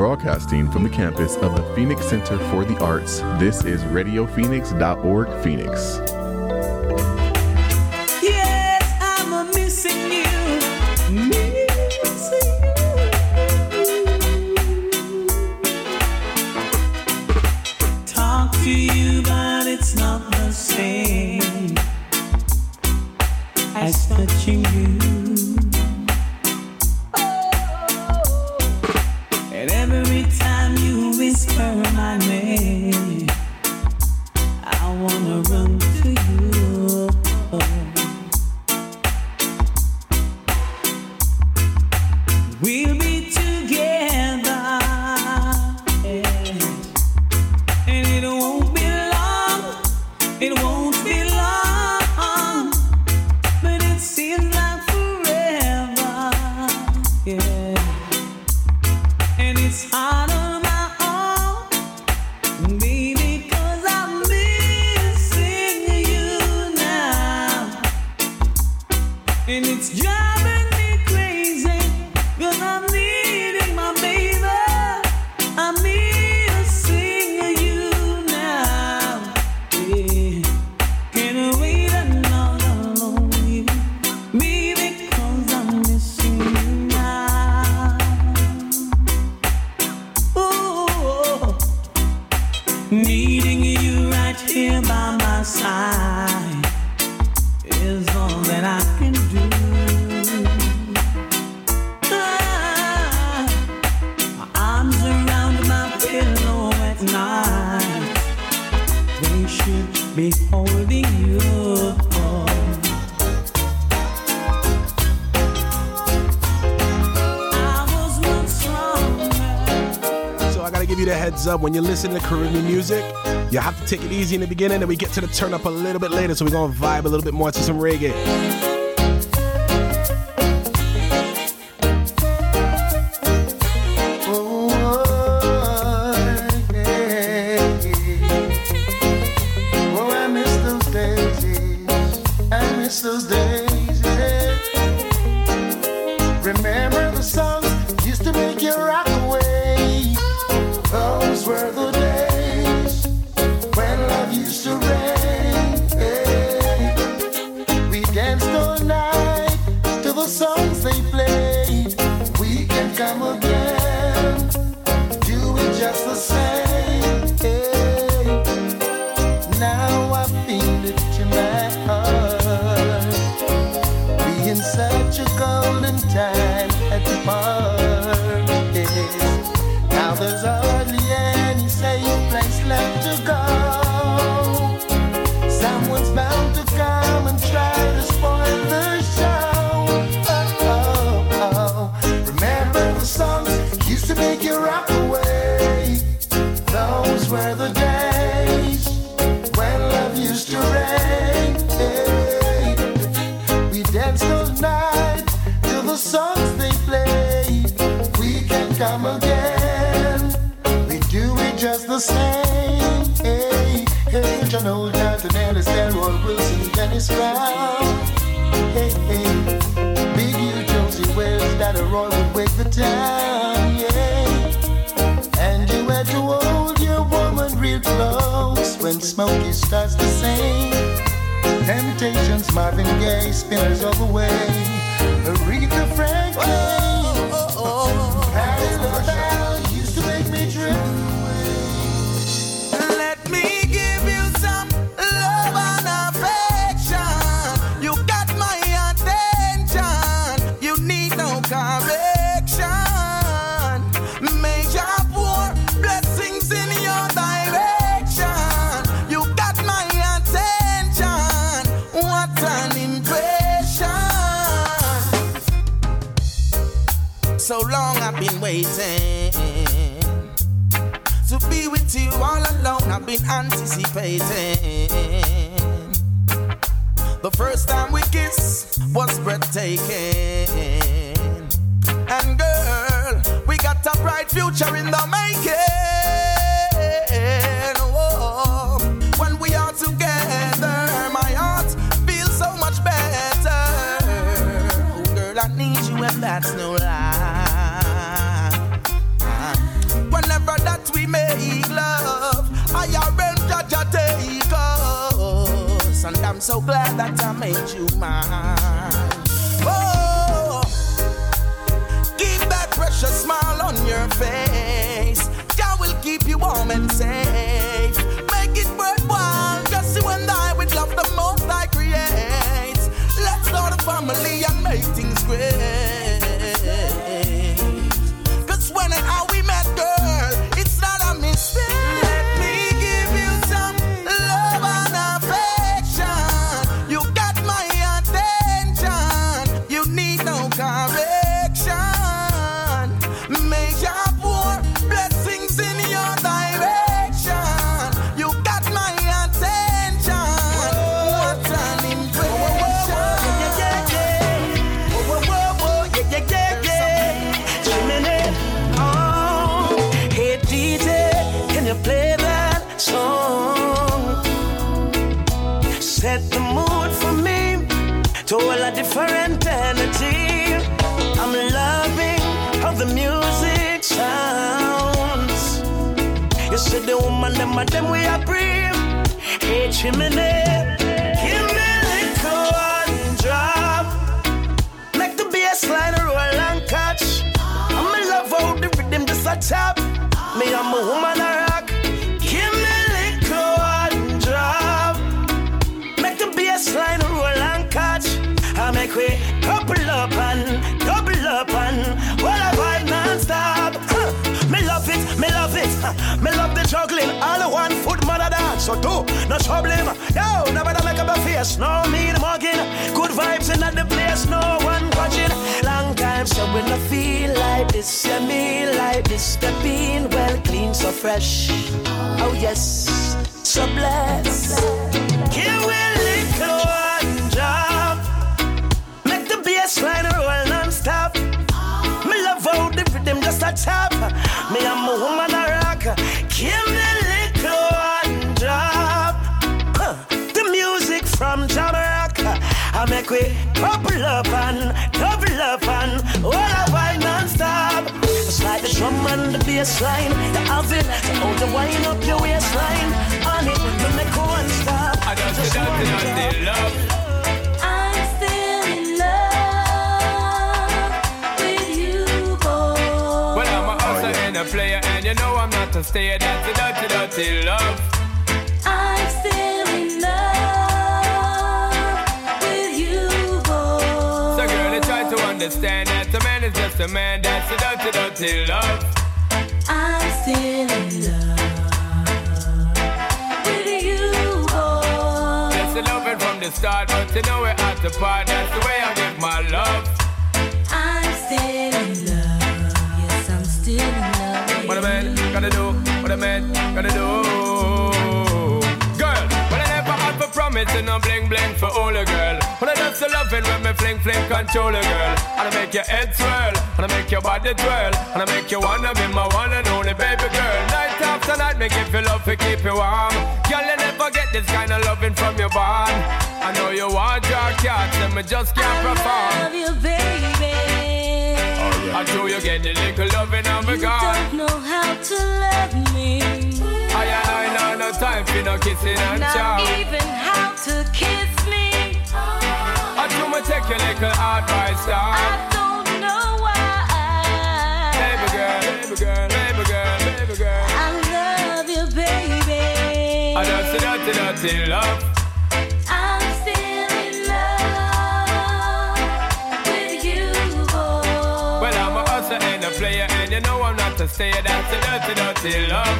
Broadcasting from the campus of the Phoenix Center for the Arts, this is RadioPhoenix.org Phoenix. When you listen to Caribbean music, you have to take it easy in the beginning and we get to the turn up a little bit later. So we're gonna vibe a little bit more to some reggae. John Holt Alton Ellis, Delroy Wilson, Dennis Brown. Hey, hey, Big Youth, Josey Wales, Daddy Roy would wake the town. Yeah. And you had to hold your woman real close when Smokey starts to sing. Temptations, Marvin Gaye, Spinners all the way. Aretha Franklin. Been anticipating. The first time we kissed was breathtaking. And girl, we got a bright future in the making. Oh, when we are together, my heart feels so much better. Oh, girl, I need you, and that's no lie. So glad that I made you mine. Oh, keep that precious smile on your face. Jah will keep you warm and safe. Make it worthwhile, just you and I with love the most I create. Let's start a family and make things great. Chimney, him. Yo, never make up a face. No the mugging. Good vibes in the place. No one watching. Long time so when I feel like this, yeah me like this. The bean well clean, so fresh. Oh yes, so blessed. Give a little one drop. Make the bass line roll non-stop. Me love how the rhythm just a tap. Me I'm a woman a rock. Give me little one drop. I make we couple up and double up and all I vibe non-stop. It's like the drum and the bass line. You have it, so hold the wine up your waistline. On it, me make one stop. I got the dirty, dirty love. I'm still in love with you, boy. Well, I'm a hustler and a player, and you know I'm not a stayer. That's the dirty, dirty love. I'm still understand that a man is just a man. That's the dirty, dirty love. I'm still in love with you, boy. That's the loving from the start, but you know we're at the part. That's the way I give my love. I'm still in love. Yes, I'm still in love. What a man gotta do, what a man gotta do. Had for promising no bling bling for all a girl. When I just loving when me fling fling control a girl. And I make your head swirl, and I make your body twirl, and I make you wanna be my one and only baby girl. Night after night, make you feel love to keep you warm. Girl, you never get this kind of loving from your bond. I know you want your cat, and me just can't perform. I Love you, baby. Oh, I know you get a little loving of a You God. don't know how to love me. I I know no time for no kissing and Not chow. even how to kiss me. I do me take your little advice down. I don't know why. Baby girl, baby girl, baby girl, baby girl. I love you, baby. I dirty, dirty, dirty love. I'm still in love with you, boy. Well, I'm a hustler and a player, and you know I'm not a stayer. That's the dirty, dirty love.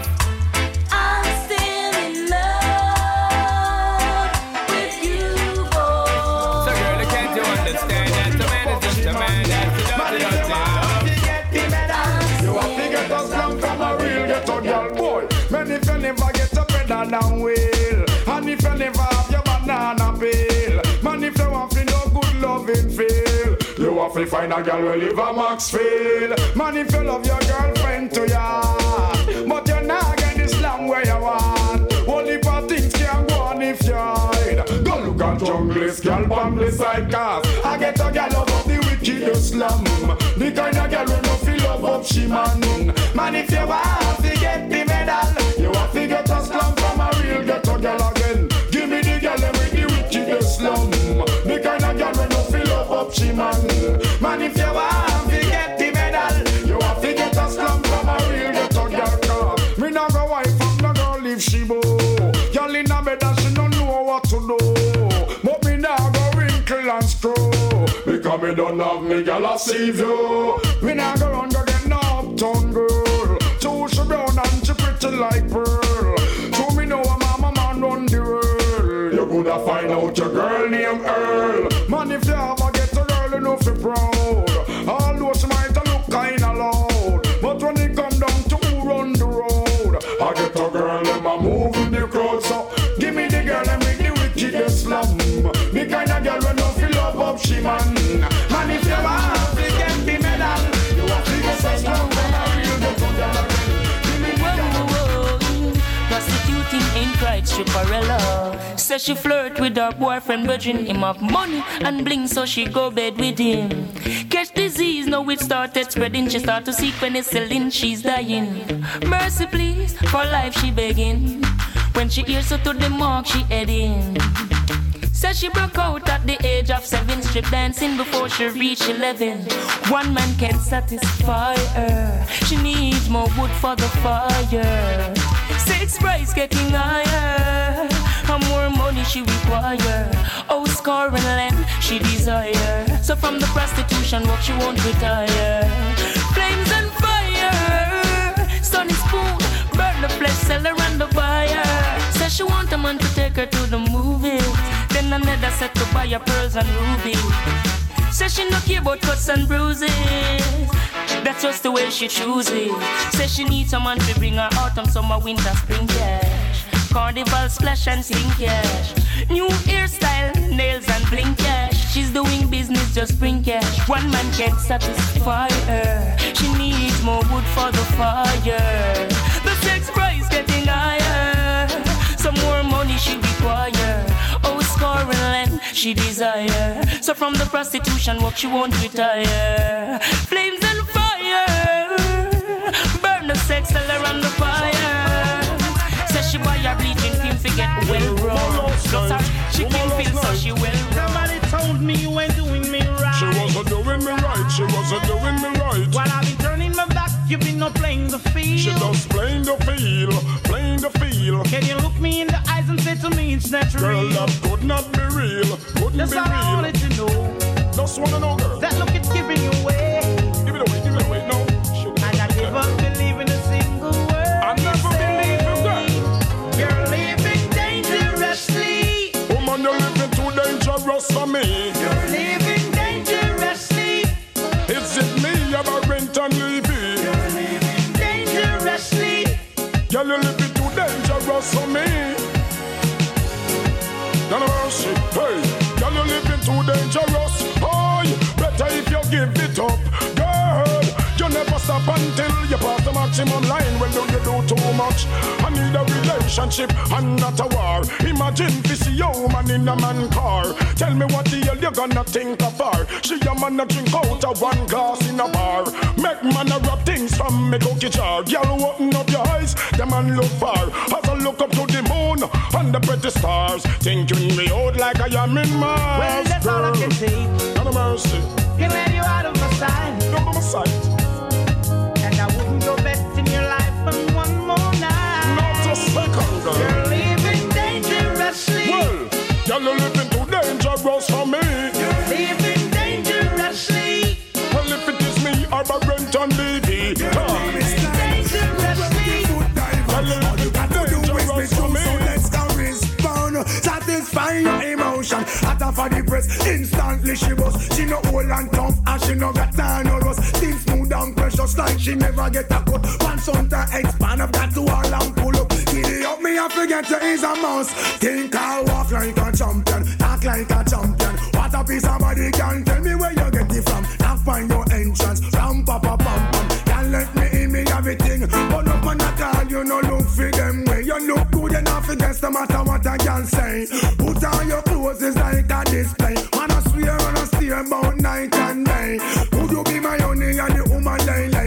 Down wheel, and if you never have your banana peel, man, if you want to no good loving feel, you have to find a girl who live a Maxfield. Man, if you love your girlfriend to ya, but you're not getting slam where you want. Only for things can go on if you hide. Go look at junglist, girl, the side cars. I get a girl of the wicked slum. The kind of girl who no feel love up she man. Man, if you want to get the medal, man. Man, if you want to get the medal, you have to get a slum from a real ghetto girl. Me not go wife from no girl if she bow. Girl in a bed and she don't know what to do. But me now go wrinkle and screw. Because me don't have me girl a see you. Me now go run go get no uptown girl. So she brown and she pretty like pearl. So me know I'm a mama man run the world. You coulda find out your girl name Earl. Man if fi proud. Although she might a look kinda loud. But when it come down to who run the road, I get a girl them a move in the crowd. So give me the girl them make the wickedest slum. Me kinda girl when no feel love up she man. Man if you want to get the medal, you have to get a slum from a real ghetto girl. Give the. Prostituting ain't right, stripperella. Says she flirt with her boyfriend, virgin him of money and bling, so she go bed with him. Catch disease, now it started spreading. She start to seek penicillin, she's dying. Mercy, please, for life she begging. When she hears her to the mark, she heading. Says she broke out at the age of seven, strip dancing before she reached eleven. One man can't satisfy her. She needs more wood for the fire. Sex price getting higher. She require. Oh, score and land she desire. So from the prostitution work she won't retire. Flames and fire. Sunny spoon, burn the flesh seller and the buyer. Says she want a man to take her to the movies. Then another set to buy her pearls and rubies. Says she no care about cuts and bruises. That's just the way she chooses. Says she needs someone to bring her autumn, summer, winter, spring cash. Carnival splash and sing cash. New hairstyle, nails and cash. She's doing business, just bring cash. One man can't satisfy her. She needs more wood for the fire. The sex price getting higher. Some more money she require. Oh, score and land she desire. So from the prostitution work she won't retire. Flames and fire. Burn the sex all around the fire. Says she buy a bleaching cream to get well wrong. Plus her chicken feel so she well Somebody told me you ain't doing me right. She wasn't doing me right, she wasn't doing me right. While I've been turning my back, you've been not playing the field. She just playing the field, playing the field. Can you look me in the eyes and say to me it's not Girl, that could not be real, couldn't That's be all I real. wanted to know. Just wanna know, girl. That look it's giving you away. Too dangerous. Oh, better if you give it up, girl. You never stop until you pass maximum line. Well, do you do too much? I need a relationship and not a war. Imagine this young man in a man car. Tell me what the hell you gonna think of her? She a man a drink out of one glass in a bar. Make man a rub things from me cookie jar. Girl, open up your eyes, the man look far. As I look up to the moon and the pretty stars, thinking me out like I am in Mars. Well, that's all I can say. None of mercy. Let you out of my sight. Out of my sight. Girl, you're living too dangerous for me. You're living dangerously. Well, if it is me, I'm a rent and Levy. Dangerously. Girl, you're living too dangerous for me. Satisfy your emotion. At her for the press, instantly she bust. She no old and tough, and she no got time no rust. Still smooth and precious, like she never get a cut. Once on to expand, I've got to all and I forget to is a mouse. Think I walk like a champion, talk like a champion. What a piece of body can tell me where you get it from. Now find your entrance, ram pa pa pam pam. Can't let me in me everything. But up on a call, you no look for them way. You look good enough against no matter what I can say. Put on your clothes, it's like a display. Man, I swear and I steer about night and day. Would you be my honey and the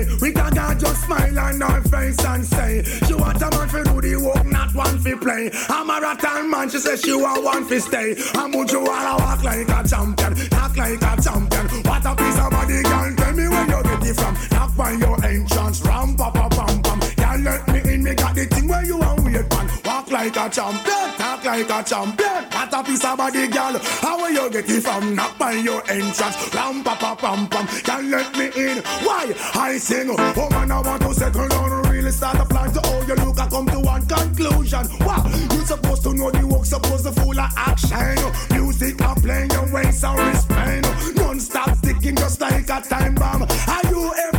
lay lay? We just smile on her face and say, She want a man for do the work, not one for play. I'm a rattan man, she says she want one for stay. Would you wanna walk like a champion, talk like a champion? What a piece of body, girl, tell me where you get it from. Knock by your entrance, ram pa pa pam. Can't let me in, me got the thing where you want wait man. Walk like a champion, talk like a champion. What a piece of body, girl. How will you get it from? Knock by your entrance, ram pa pa pam pam. Can't let me in. Why? I sing. Oh man, I want to settle down, really start a plan to how you look. I come to one conclusion. Wow, you supposed to know the work, supposed to full of action. Music are playing your ways and respect. Non-stop sticking just like a time bomb. Are you want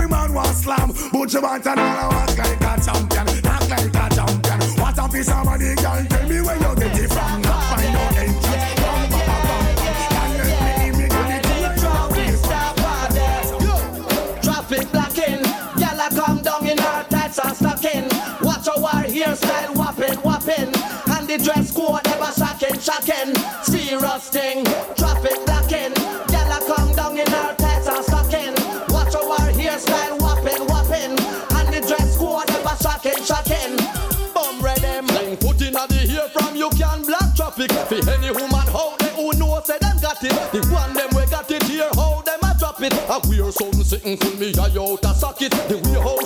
slam? But you want another walk like a champion, act like a champion. What a piece of body, girl. Tell me where you get it from. Not find your entrance. Bum, bum, bum, bum, bum. Can't let me in, me got it to your Traffic blocking, gyal a come down in her tights and stocking. Watch our hairstyle whopping, whopping, and the dress code ever shocking, shocking. swell fi any woman hold they who know say them got it. The one them we got it here how them a drop it. A weird sound sitting full me a out a socket. The way how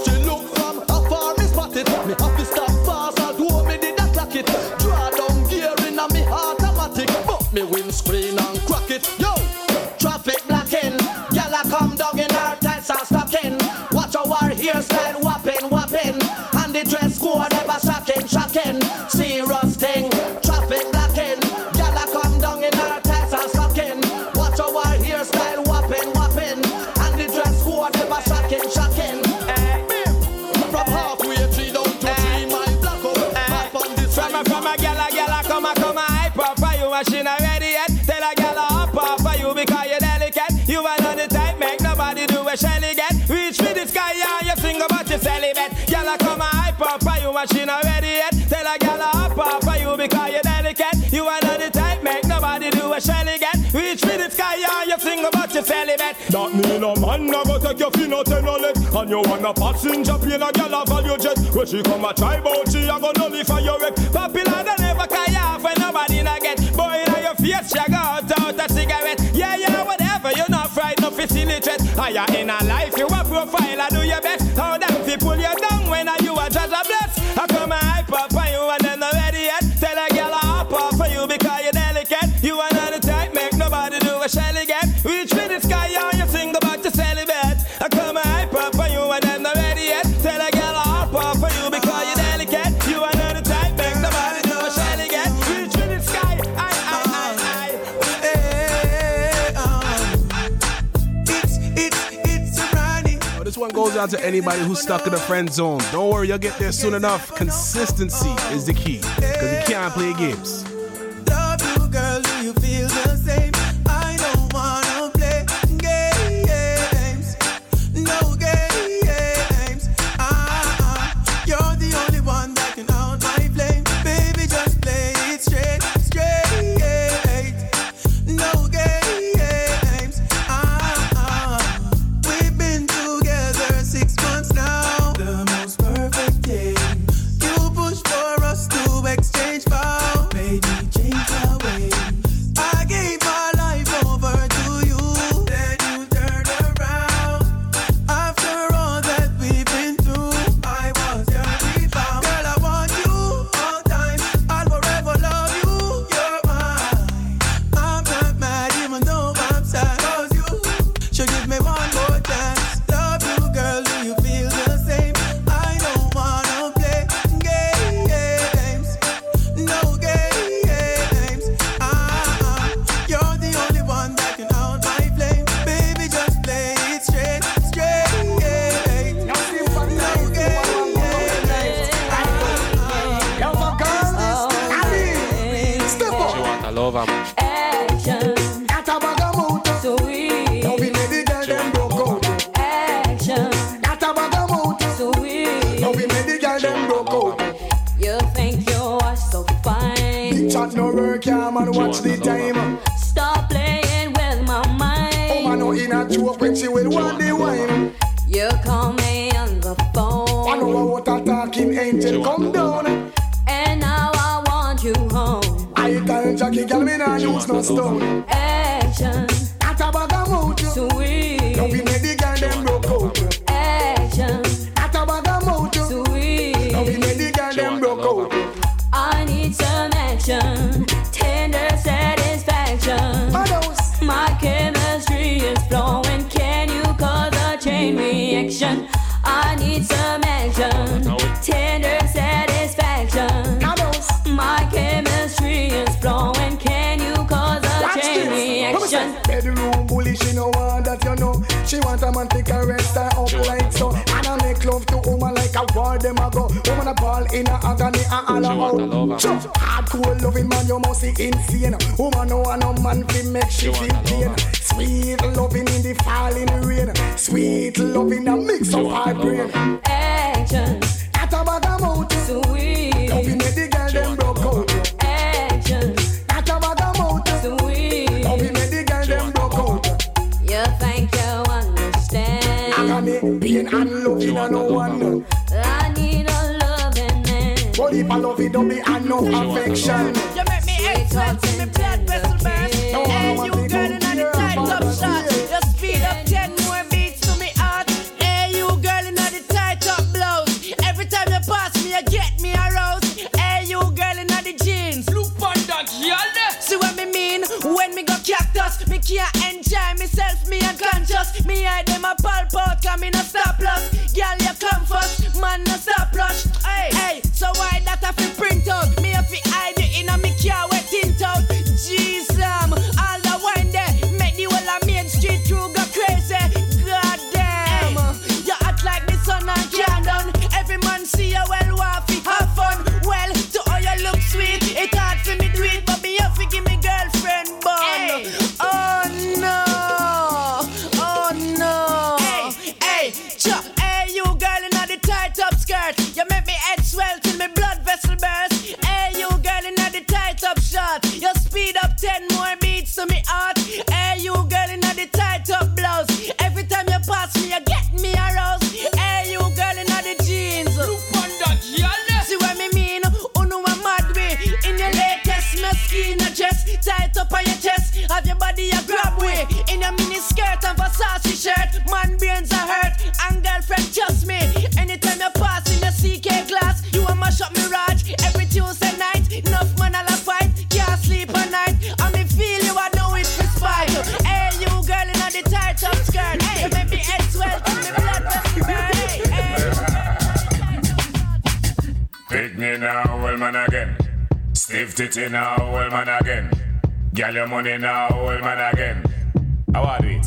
She not ready yet. Tell a gal up off for you because you're delicate. You are not the type, make nobody do a shelly get. Reach me the sky, yeah, you single but you celibate. Gal come and hype off of you not ready yet. Tell a gal up off for you because you're delicate. You are not the type, make nobody do a shelly get. Reach me the sky, yeah, you single but you celibate. That mean a man no go take your feet out and. And you wanna pass in Japan, a gal a value jet. When she come a try bout she a go nullify your wreck. Popular, they never Yes, you got out a cigarette. Yeah, yeah, whatever. You're not frightened of it's illiterate. Are you in a life? You a i do your best. How them people you down when are you a judge of bless? I come and hype up for you and then the ready yet. Tell a girl I hop up for you because you're delicate. You are not the type, make nobody do a shell again. We goes out to anybody who's stuck in a friend zone. Don't worry, you'll get there soon enough. Consistency is the key because you can't play games. Titty now, old man again. Girl your money now, old man again. How I do it?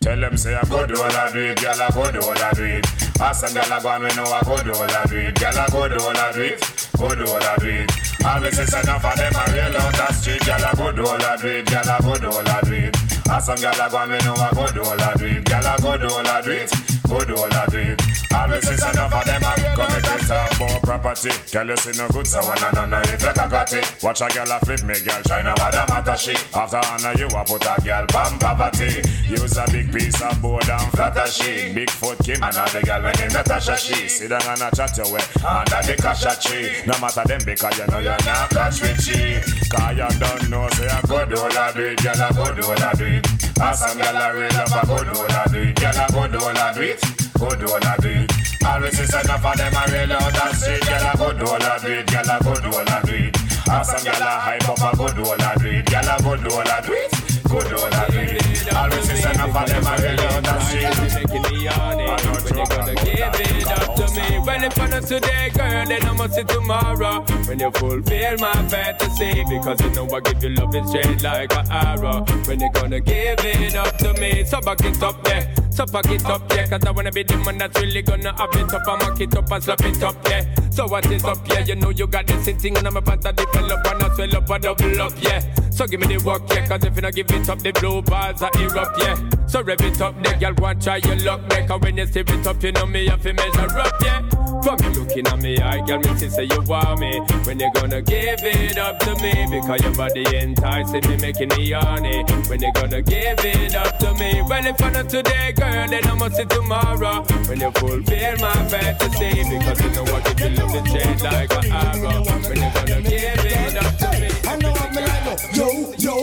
Tell them say I go do all I do it, girl I go do all I do it. Ask some girl I go and we know I go do all I do it, girl I go do all I do it, go do all I do it. Always say enough of them I real out the street, girl I go do all I do it, girl I go do all I do it. Ask some girl I go and we know I go do all I do it, girl I go do all I do it, go do all I do it. Always say enough of them I come and talk about property. Girl you see no good so one and none if like a got it. Watch a girl a flip me, girl now what the matter she. After honor you a put a girl bam poverty. Use a big piece of board and flatter she. Bigfoot Kim and all the girl when in Natasha she. Sit down and a chat your way under the casha tree. No matter them because you know you're not catch with she. Cause you don't know say a good all I do it, girl a good all I it. And some girl a real up a good all I do it, girl a good all I do it, good all do it. Always is enough of them a real out the street, girl a good all I do it, girl a good all do it. And some girl a hype up a good all do it, girl a good all do it, good all do it. Always is enough of them a real out the street. Making me honest when you gonna give it up to me. Well, if I not today, girl, then I must see tomorrow. When you fulfill my fantasy, because you know I give you love is straight like an arrow. When you gonna give it up to me, so back it up there. So pack it up, yeah, cause I wanna be the man that's really gonna have it up and mock it up and slap it up, yeah. So what is up, yeah? You know you got this thing and I'm about to develop and I swell up and double up, yeah. So give me the work, yeah, cause if you not give it up, the blue bars are erupt, yeah. So rev it up, there, girl, want try your luck, make cause when you step it up, you know me have to measure up, yeah. From you looking at me, I girl, me see say you want me. When you gonna give it up to me? Because your body enticing me, making me horny. When you gonna give it up to me? Well, if I not today, girl, then I must see tomorrow. When you fulfill my fantasy, because you know what you love the change like an arrow. When you gonna give it up to me? I know me like. Yo, yo.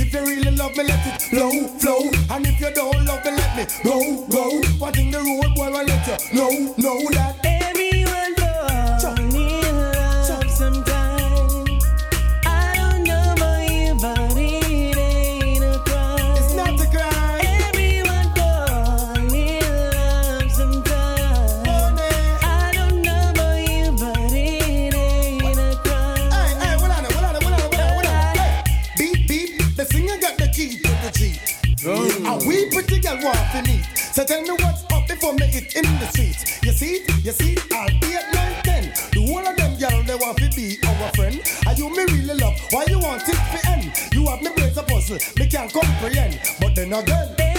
If you really love me, let it flow, flow. And if you don't love me, let me go, go. What in the road, boy, I let you know, know that pretty girl want to meet. So tell me what's up before me it in the streets. You see, you see, I'll be at 9, 10. The whole of them girl they want to be our friend. Are you me really love? Why you want it to end? You have me brains a puzzle, me can't comprehend. But then again,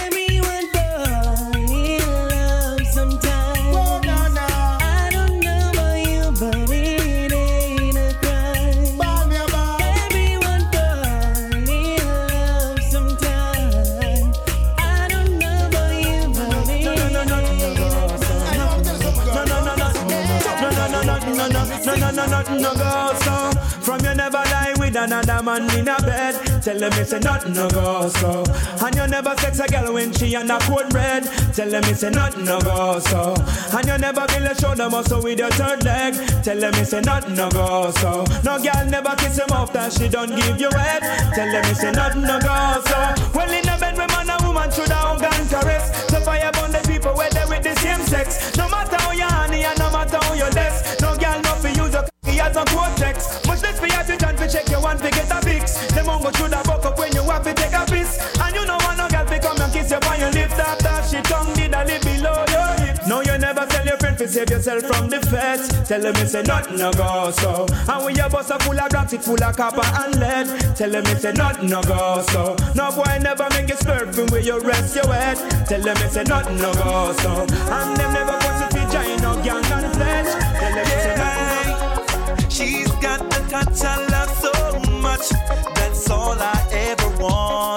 no, go so. Oh. From you never lie with another man in a bed. Tell them it's a nothing no go so. Oh. And you never sex a girl when she on a cold bread. Tell them it's a nothing no go so. Oh. And you never build a shoulder muscle with your third leg. Tell them it's a nothing no go so. No girl never kiss him after she don't give you head. Tell them it's a nothing no go so. Well in a bed with man and woman should have gun caress. As a cortex. Much less for your chance to check your one to get a fix. Them on go should have buck up when you have to take a piss. And you know want no girl fi come and kiss you on your lips after she tongue did a lip below your hips. No you never tell your friend to save yourself from the feds. Tell them it's a nothing no go so. And when your bus a full of it full of copper and lead. Tell them it's a nothing no go so. No boy never make you swerve from where you rest your head. Tell them it's a nothing no go so. And them never want to be giant no gang and pledge. Tell them it's a the touch I love so much. That's all I ever wanted.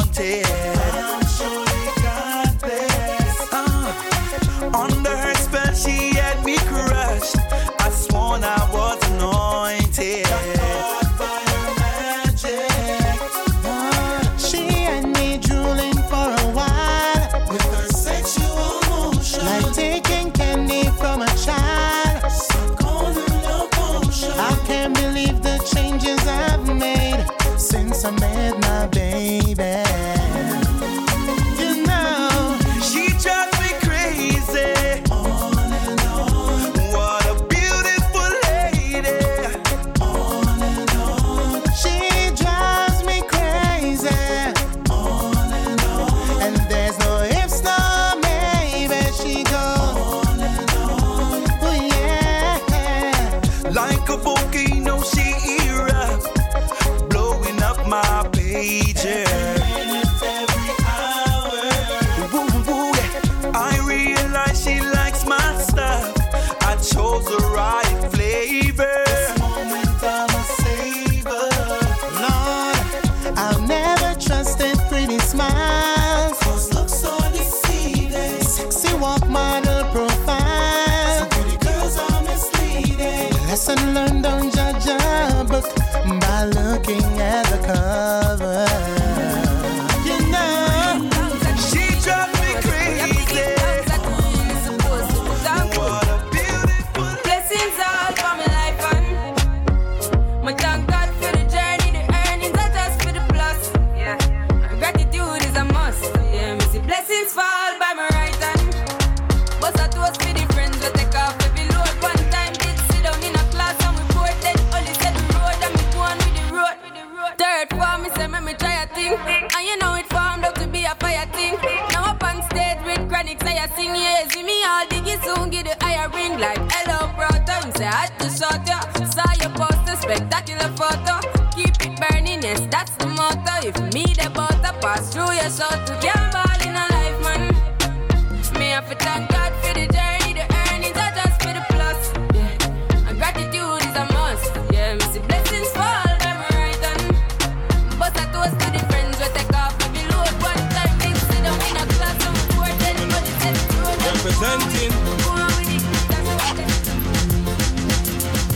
Yeah, see me all diggy soon get the higher ring like hello brother. Him say I had to shot ya, saw your poster, spectacular photo. Keep it burning, yes that's the motto. If me the butter pass through your soul to can't in a life man. Me have to thank God for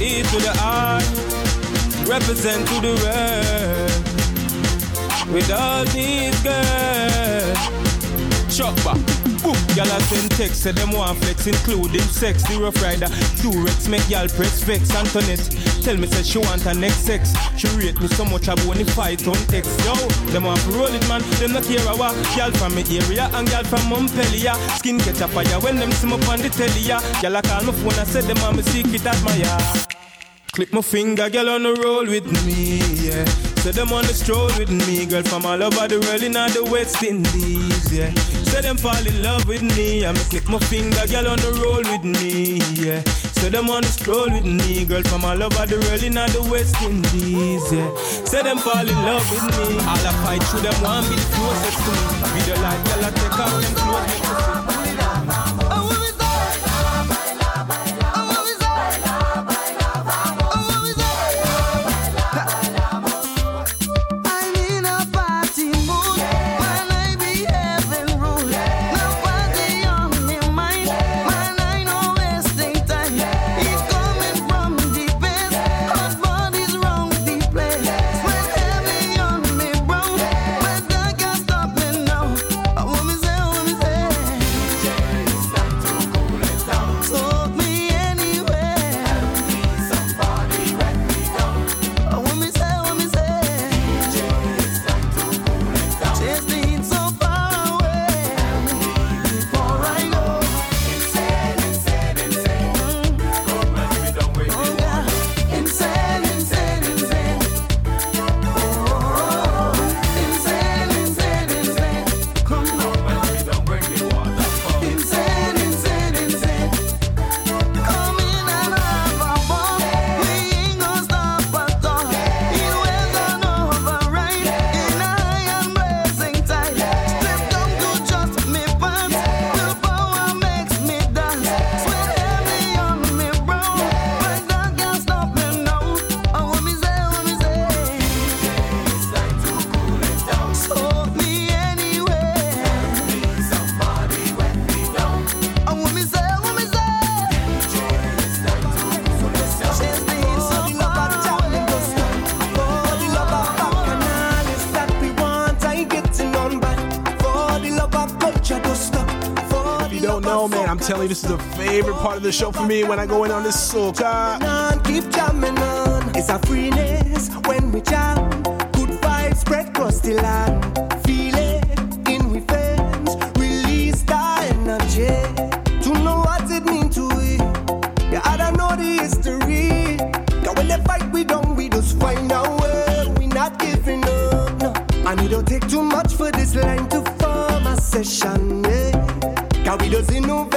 To the R, represent to the world. With all these girls, Chuck back. Boom, y'all a send text, say them want flex, including sex. The rough rider, Durex, make y'all press vex. Antoinette, tell me say she want her next sex. She rate me so much, I wanna fight on X. Yo, them want roll it, man. Them not care a ah, what. Y'all from me area and y'all from Montpellier. Skin catch a fire when them see me on the telly. ya. Y'all a call my phone I say them want me secret admire. My. Clip my finger, girl on the roll with me, yeah. Say them on the stroll with me, girl from all over the world in all the West Indies, yeah. Say them fall in love with me, I me click my finger, girl on the roll with me, yeah. Say them on the stroll with me, girl from all over the world in all the West Indies, yeah. Say them fall in love with me, all I fight through them be the closest to me. Be the light, girl I take off them clothes, Tell you, this is the favorite part of the show for me when I go in on this soca. Keep jamming on, it's a freeness when we jam. Good vibes spread across the land. Feel it in we veins, release that energy. To know what it means to we. yeah, I don't know the history. Yeah, when they fight we don't, we just find our way. We not giving up. No. And it don't take too much for this line to form a session. Yeah. Cause we just innove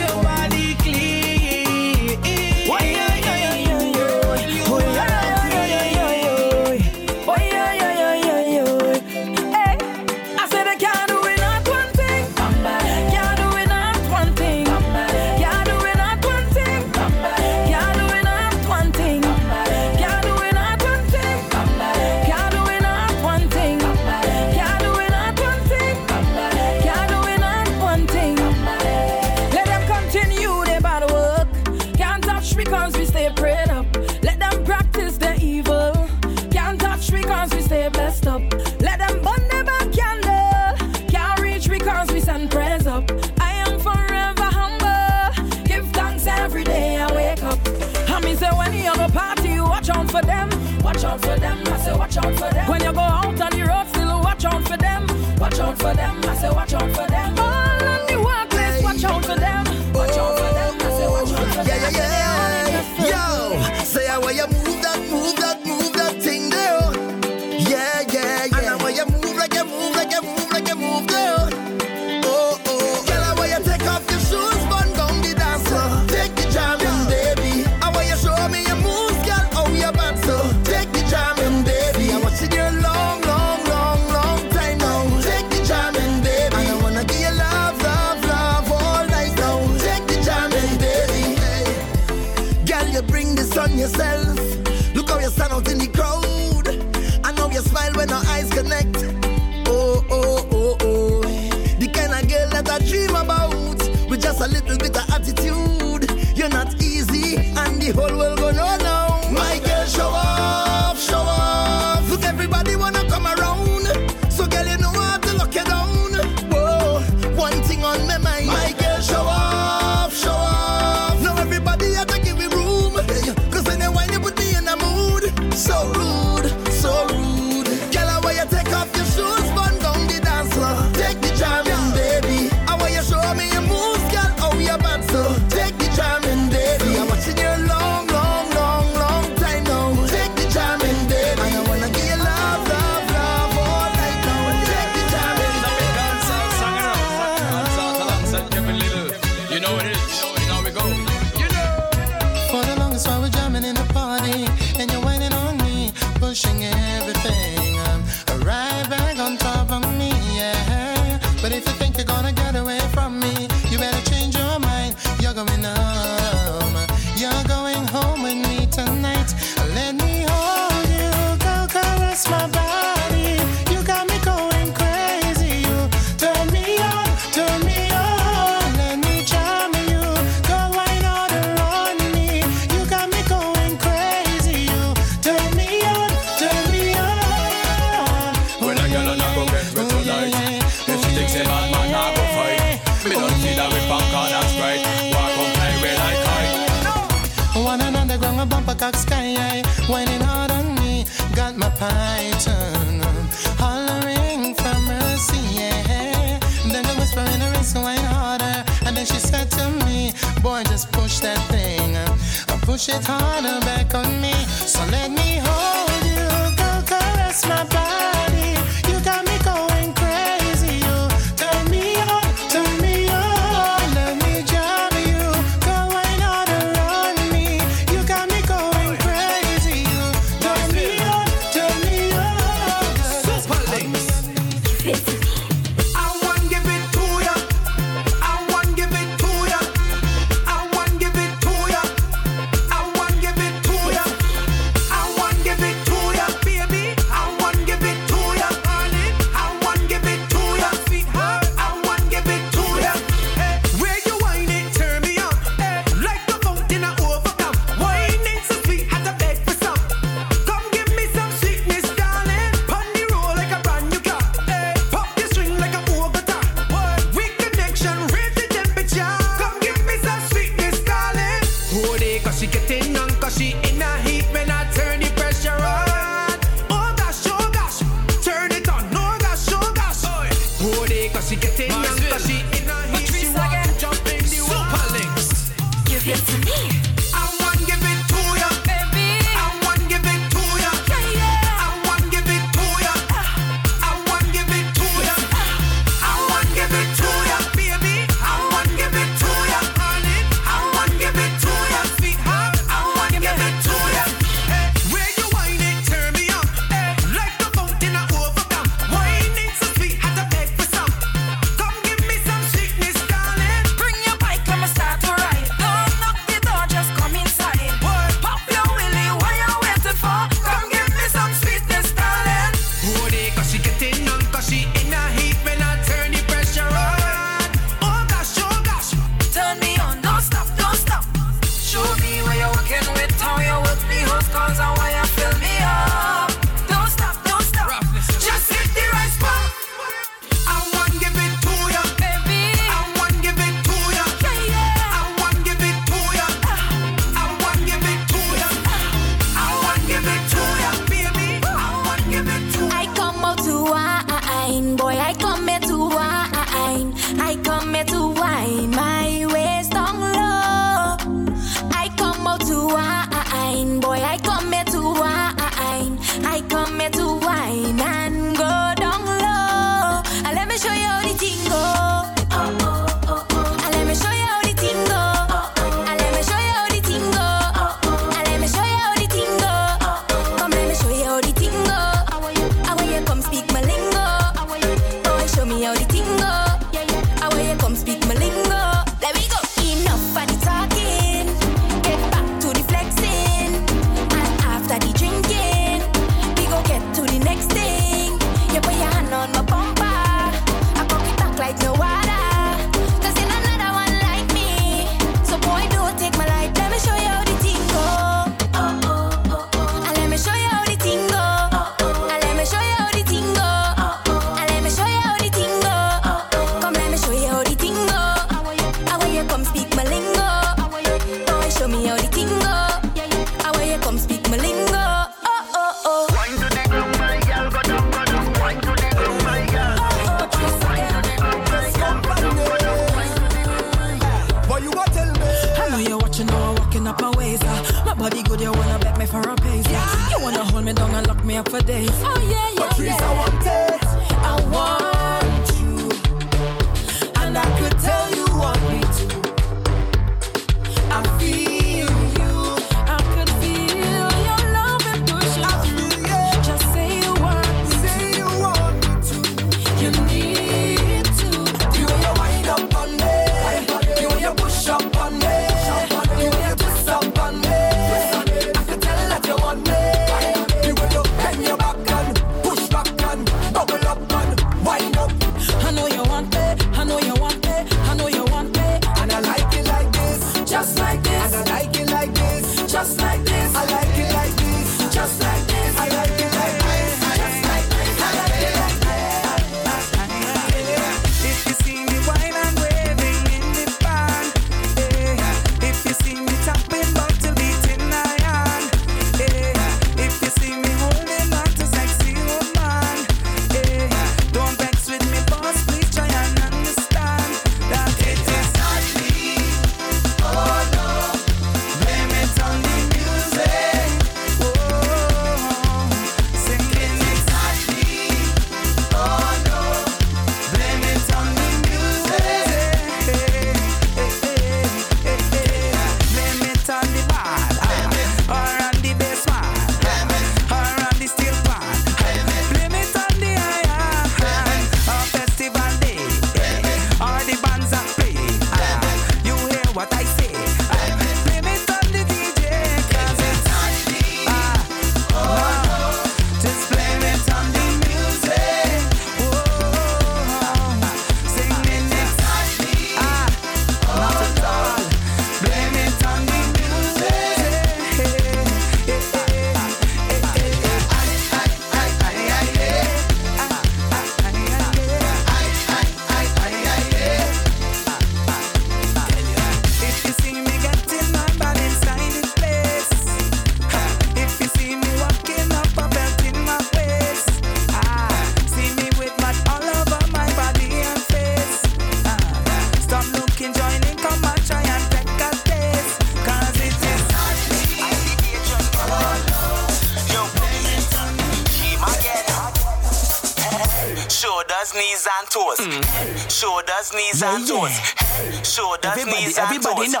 everybody, knees everybody know.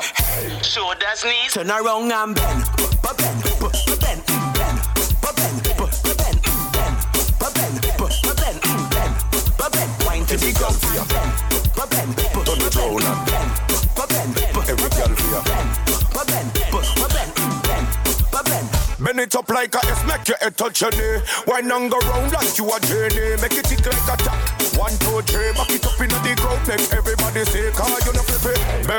Shoulders, knees. Turn around and bend, bend, bend, bend, bend, bend, bend, bend, bend, bend, Wine to the ground for ya. Bend, turn it round and bend, bend, every girl for ya. Bend, bend, bend, bend, Bend it up like a F, make your head touch your knee. Wine and go round like you a journey. Make it tick like a tack. One, two, three, back it up in the ground, make every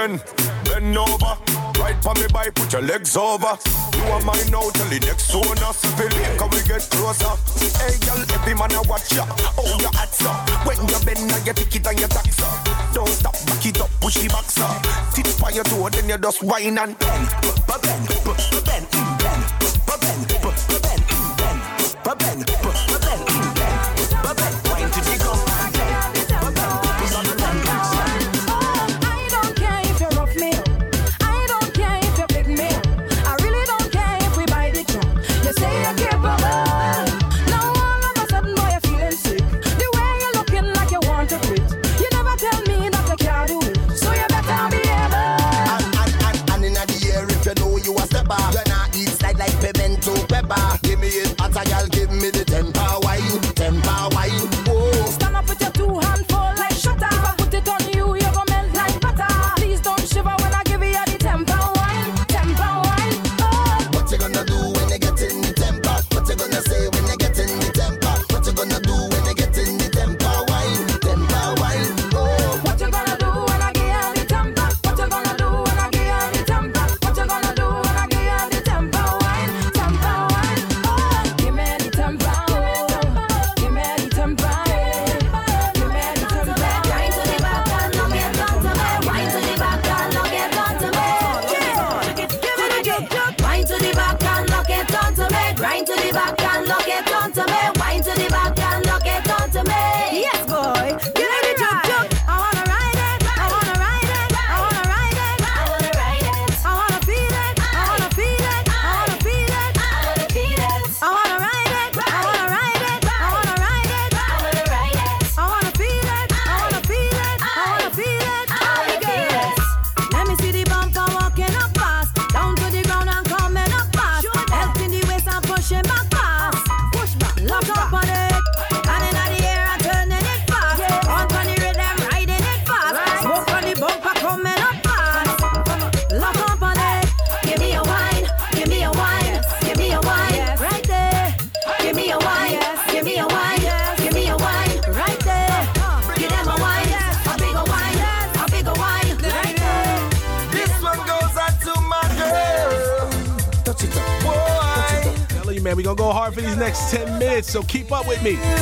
10. Bend over, ride for me bike, put your legs over. You are mine now till the next owner. Feel can we get closer? Hey, girl, every man I watch ya. Oh, your hats up. When you bend, now you pick it and you tax up. Don't stop, back it up, push the box up. Tip on your toe, then you just whine and bend, bend, bend, bend, bend, bend, bend, bend, bend, bend, bend, bend, bend, bend, bend, bend, bend, bend, so keep up with me.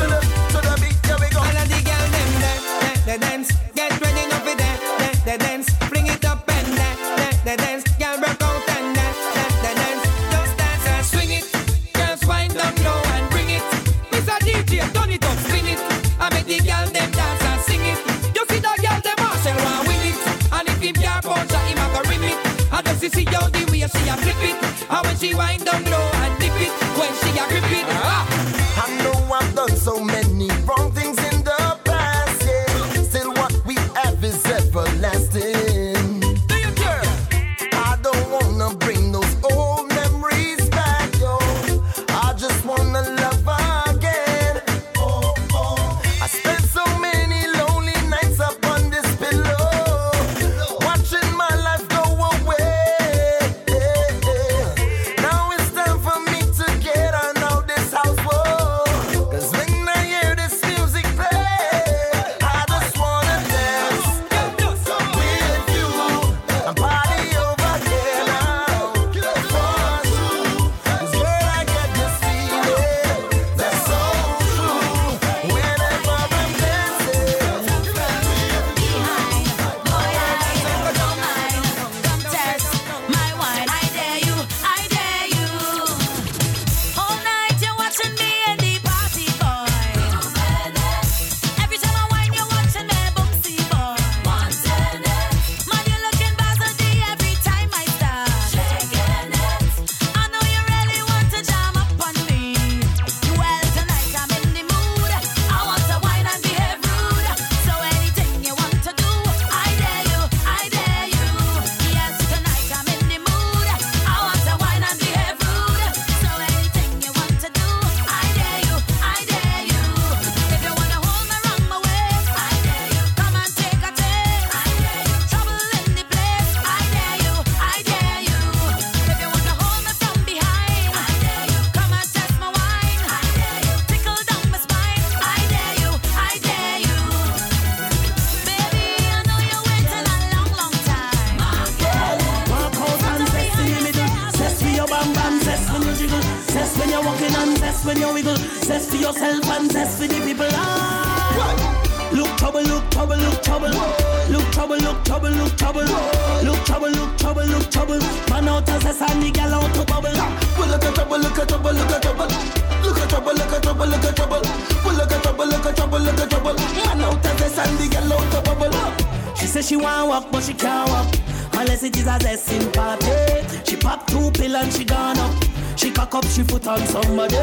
She want walk, but she can't walk. Unless it is a zesting party. She pop two pill and she gone up. She cock up, she foot on somebody.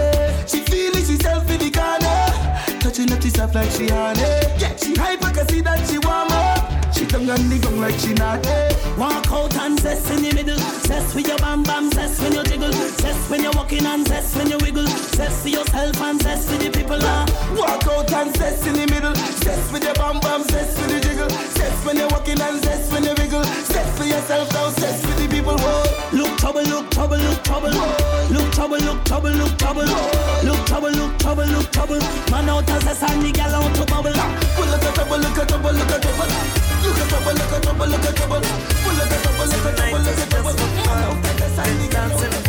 She feeling she self in the corner. Touching up herself like she honey. Yeah, she hyper cause see that she want up. Tongue on the gong like she not Walk out and zest in the middle. Zest with your bam bam, zest when you jiggle. Zest when you're walking and zest when you wiggle. Zest for yourself and zest for the people. Uh. Walk out and zest in the middle. Zest with your bam bam, zest with the jiggle. Zest when you're walking and zest when you wiggle. Zest for yourself now, zest for the people. Whoa. Look trouble, look trouble, look trouble. Look trouble, look trouble, look trouble. Look trouble, look trouble, look trouble. Man out as a sandy gal out to bubble. Well, look at trouble, look at trouble, look at trouble. Look at trouble, look at trouble, look at trouble. Look at trouble, look at trouble, look at trouble. Man out as a sandy gal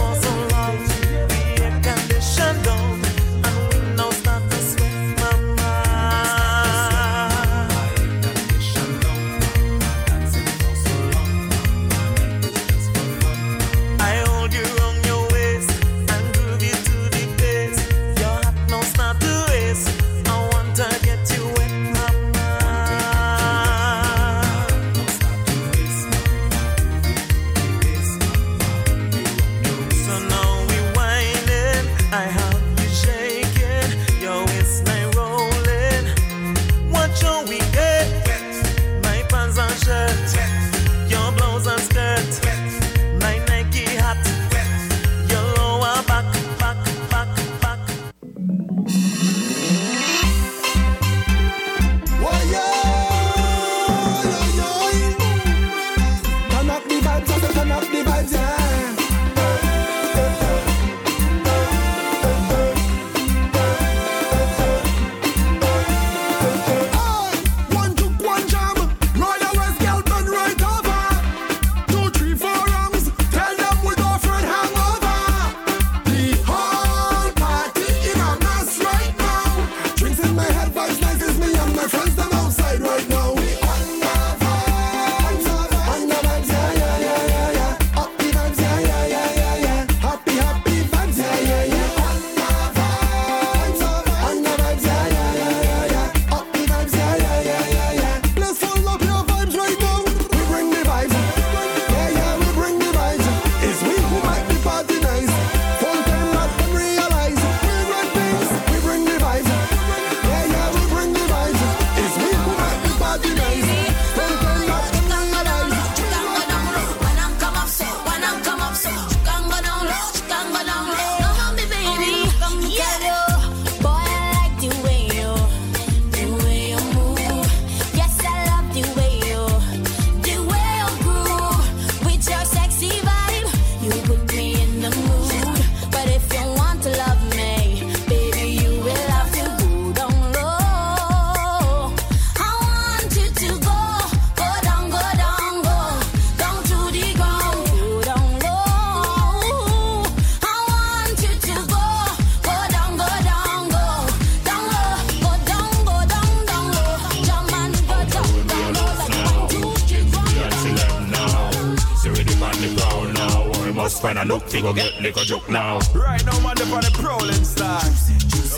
style.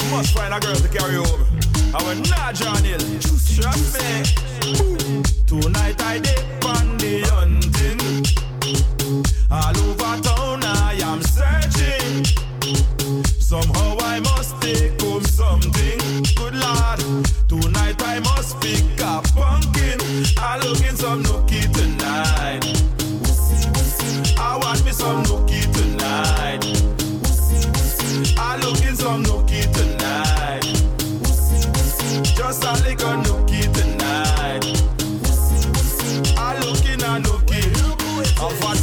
You must find a girl to carry over. I will not John Hill. Trust me. Tonight I dip on the hunting. All over town I am searching. Somehow I must take home something. Good lord. Tonight I must pick a pumpkin. I looking some nookie tonight. I want me some nookie Some nookie tonight. Just a little nookie tonight. I looking a nookie. A fat sexy nookie.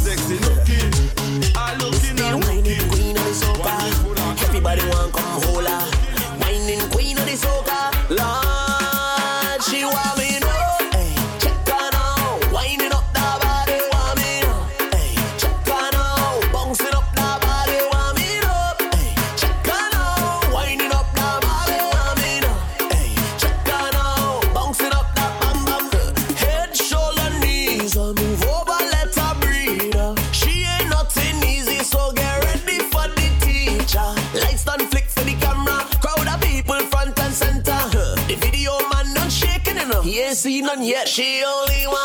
Yet. She only want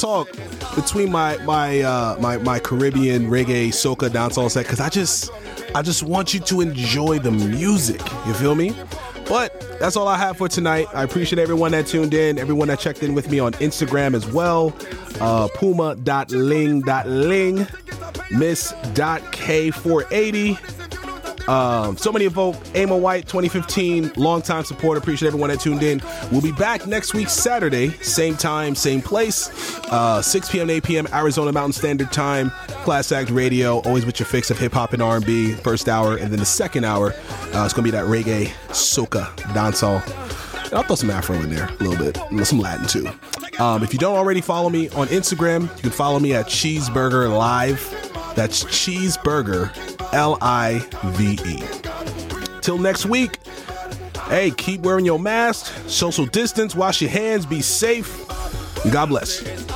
talk between my my uh my my Caribbean reggae soca dancehall set because I just I just want you to enjoy the music. You feel me? But that's all I have for tonight. I appreciate everyone that tuned in, everyone that checked in with me on Instagram as well. Uh, Puma.ling.ling, Miss.K480. Um, so many of vote. Amo White, 2015, longtime supporter. Appreciate everyone that tuned in. We'll be back next week, Saturday, same time, same place, uh, 6 p.m. to 8 p.m. Arizona Mountain Standard Time. Class Act Radio, always with your fix of hip hop and R&B. First hour, and then the second hour, uh, it's gonna be that reggae, soca, dancehall. And I'll throw some Afro in there a little bit, some Latin too. Um, if you don't already follow me on Instagram, you can follow me at Cheeseburger Live. That's Cheeseburger L I V E. Till next week, hey, keep wearing your mask, social distance, wash your hands, be safe, God bless.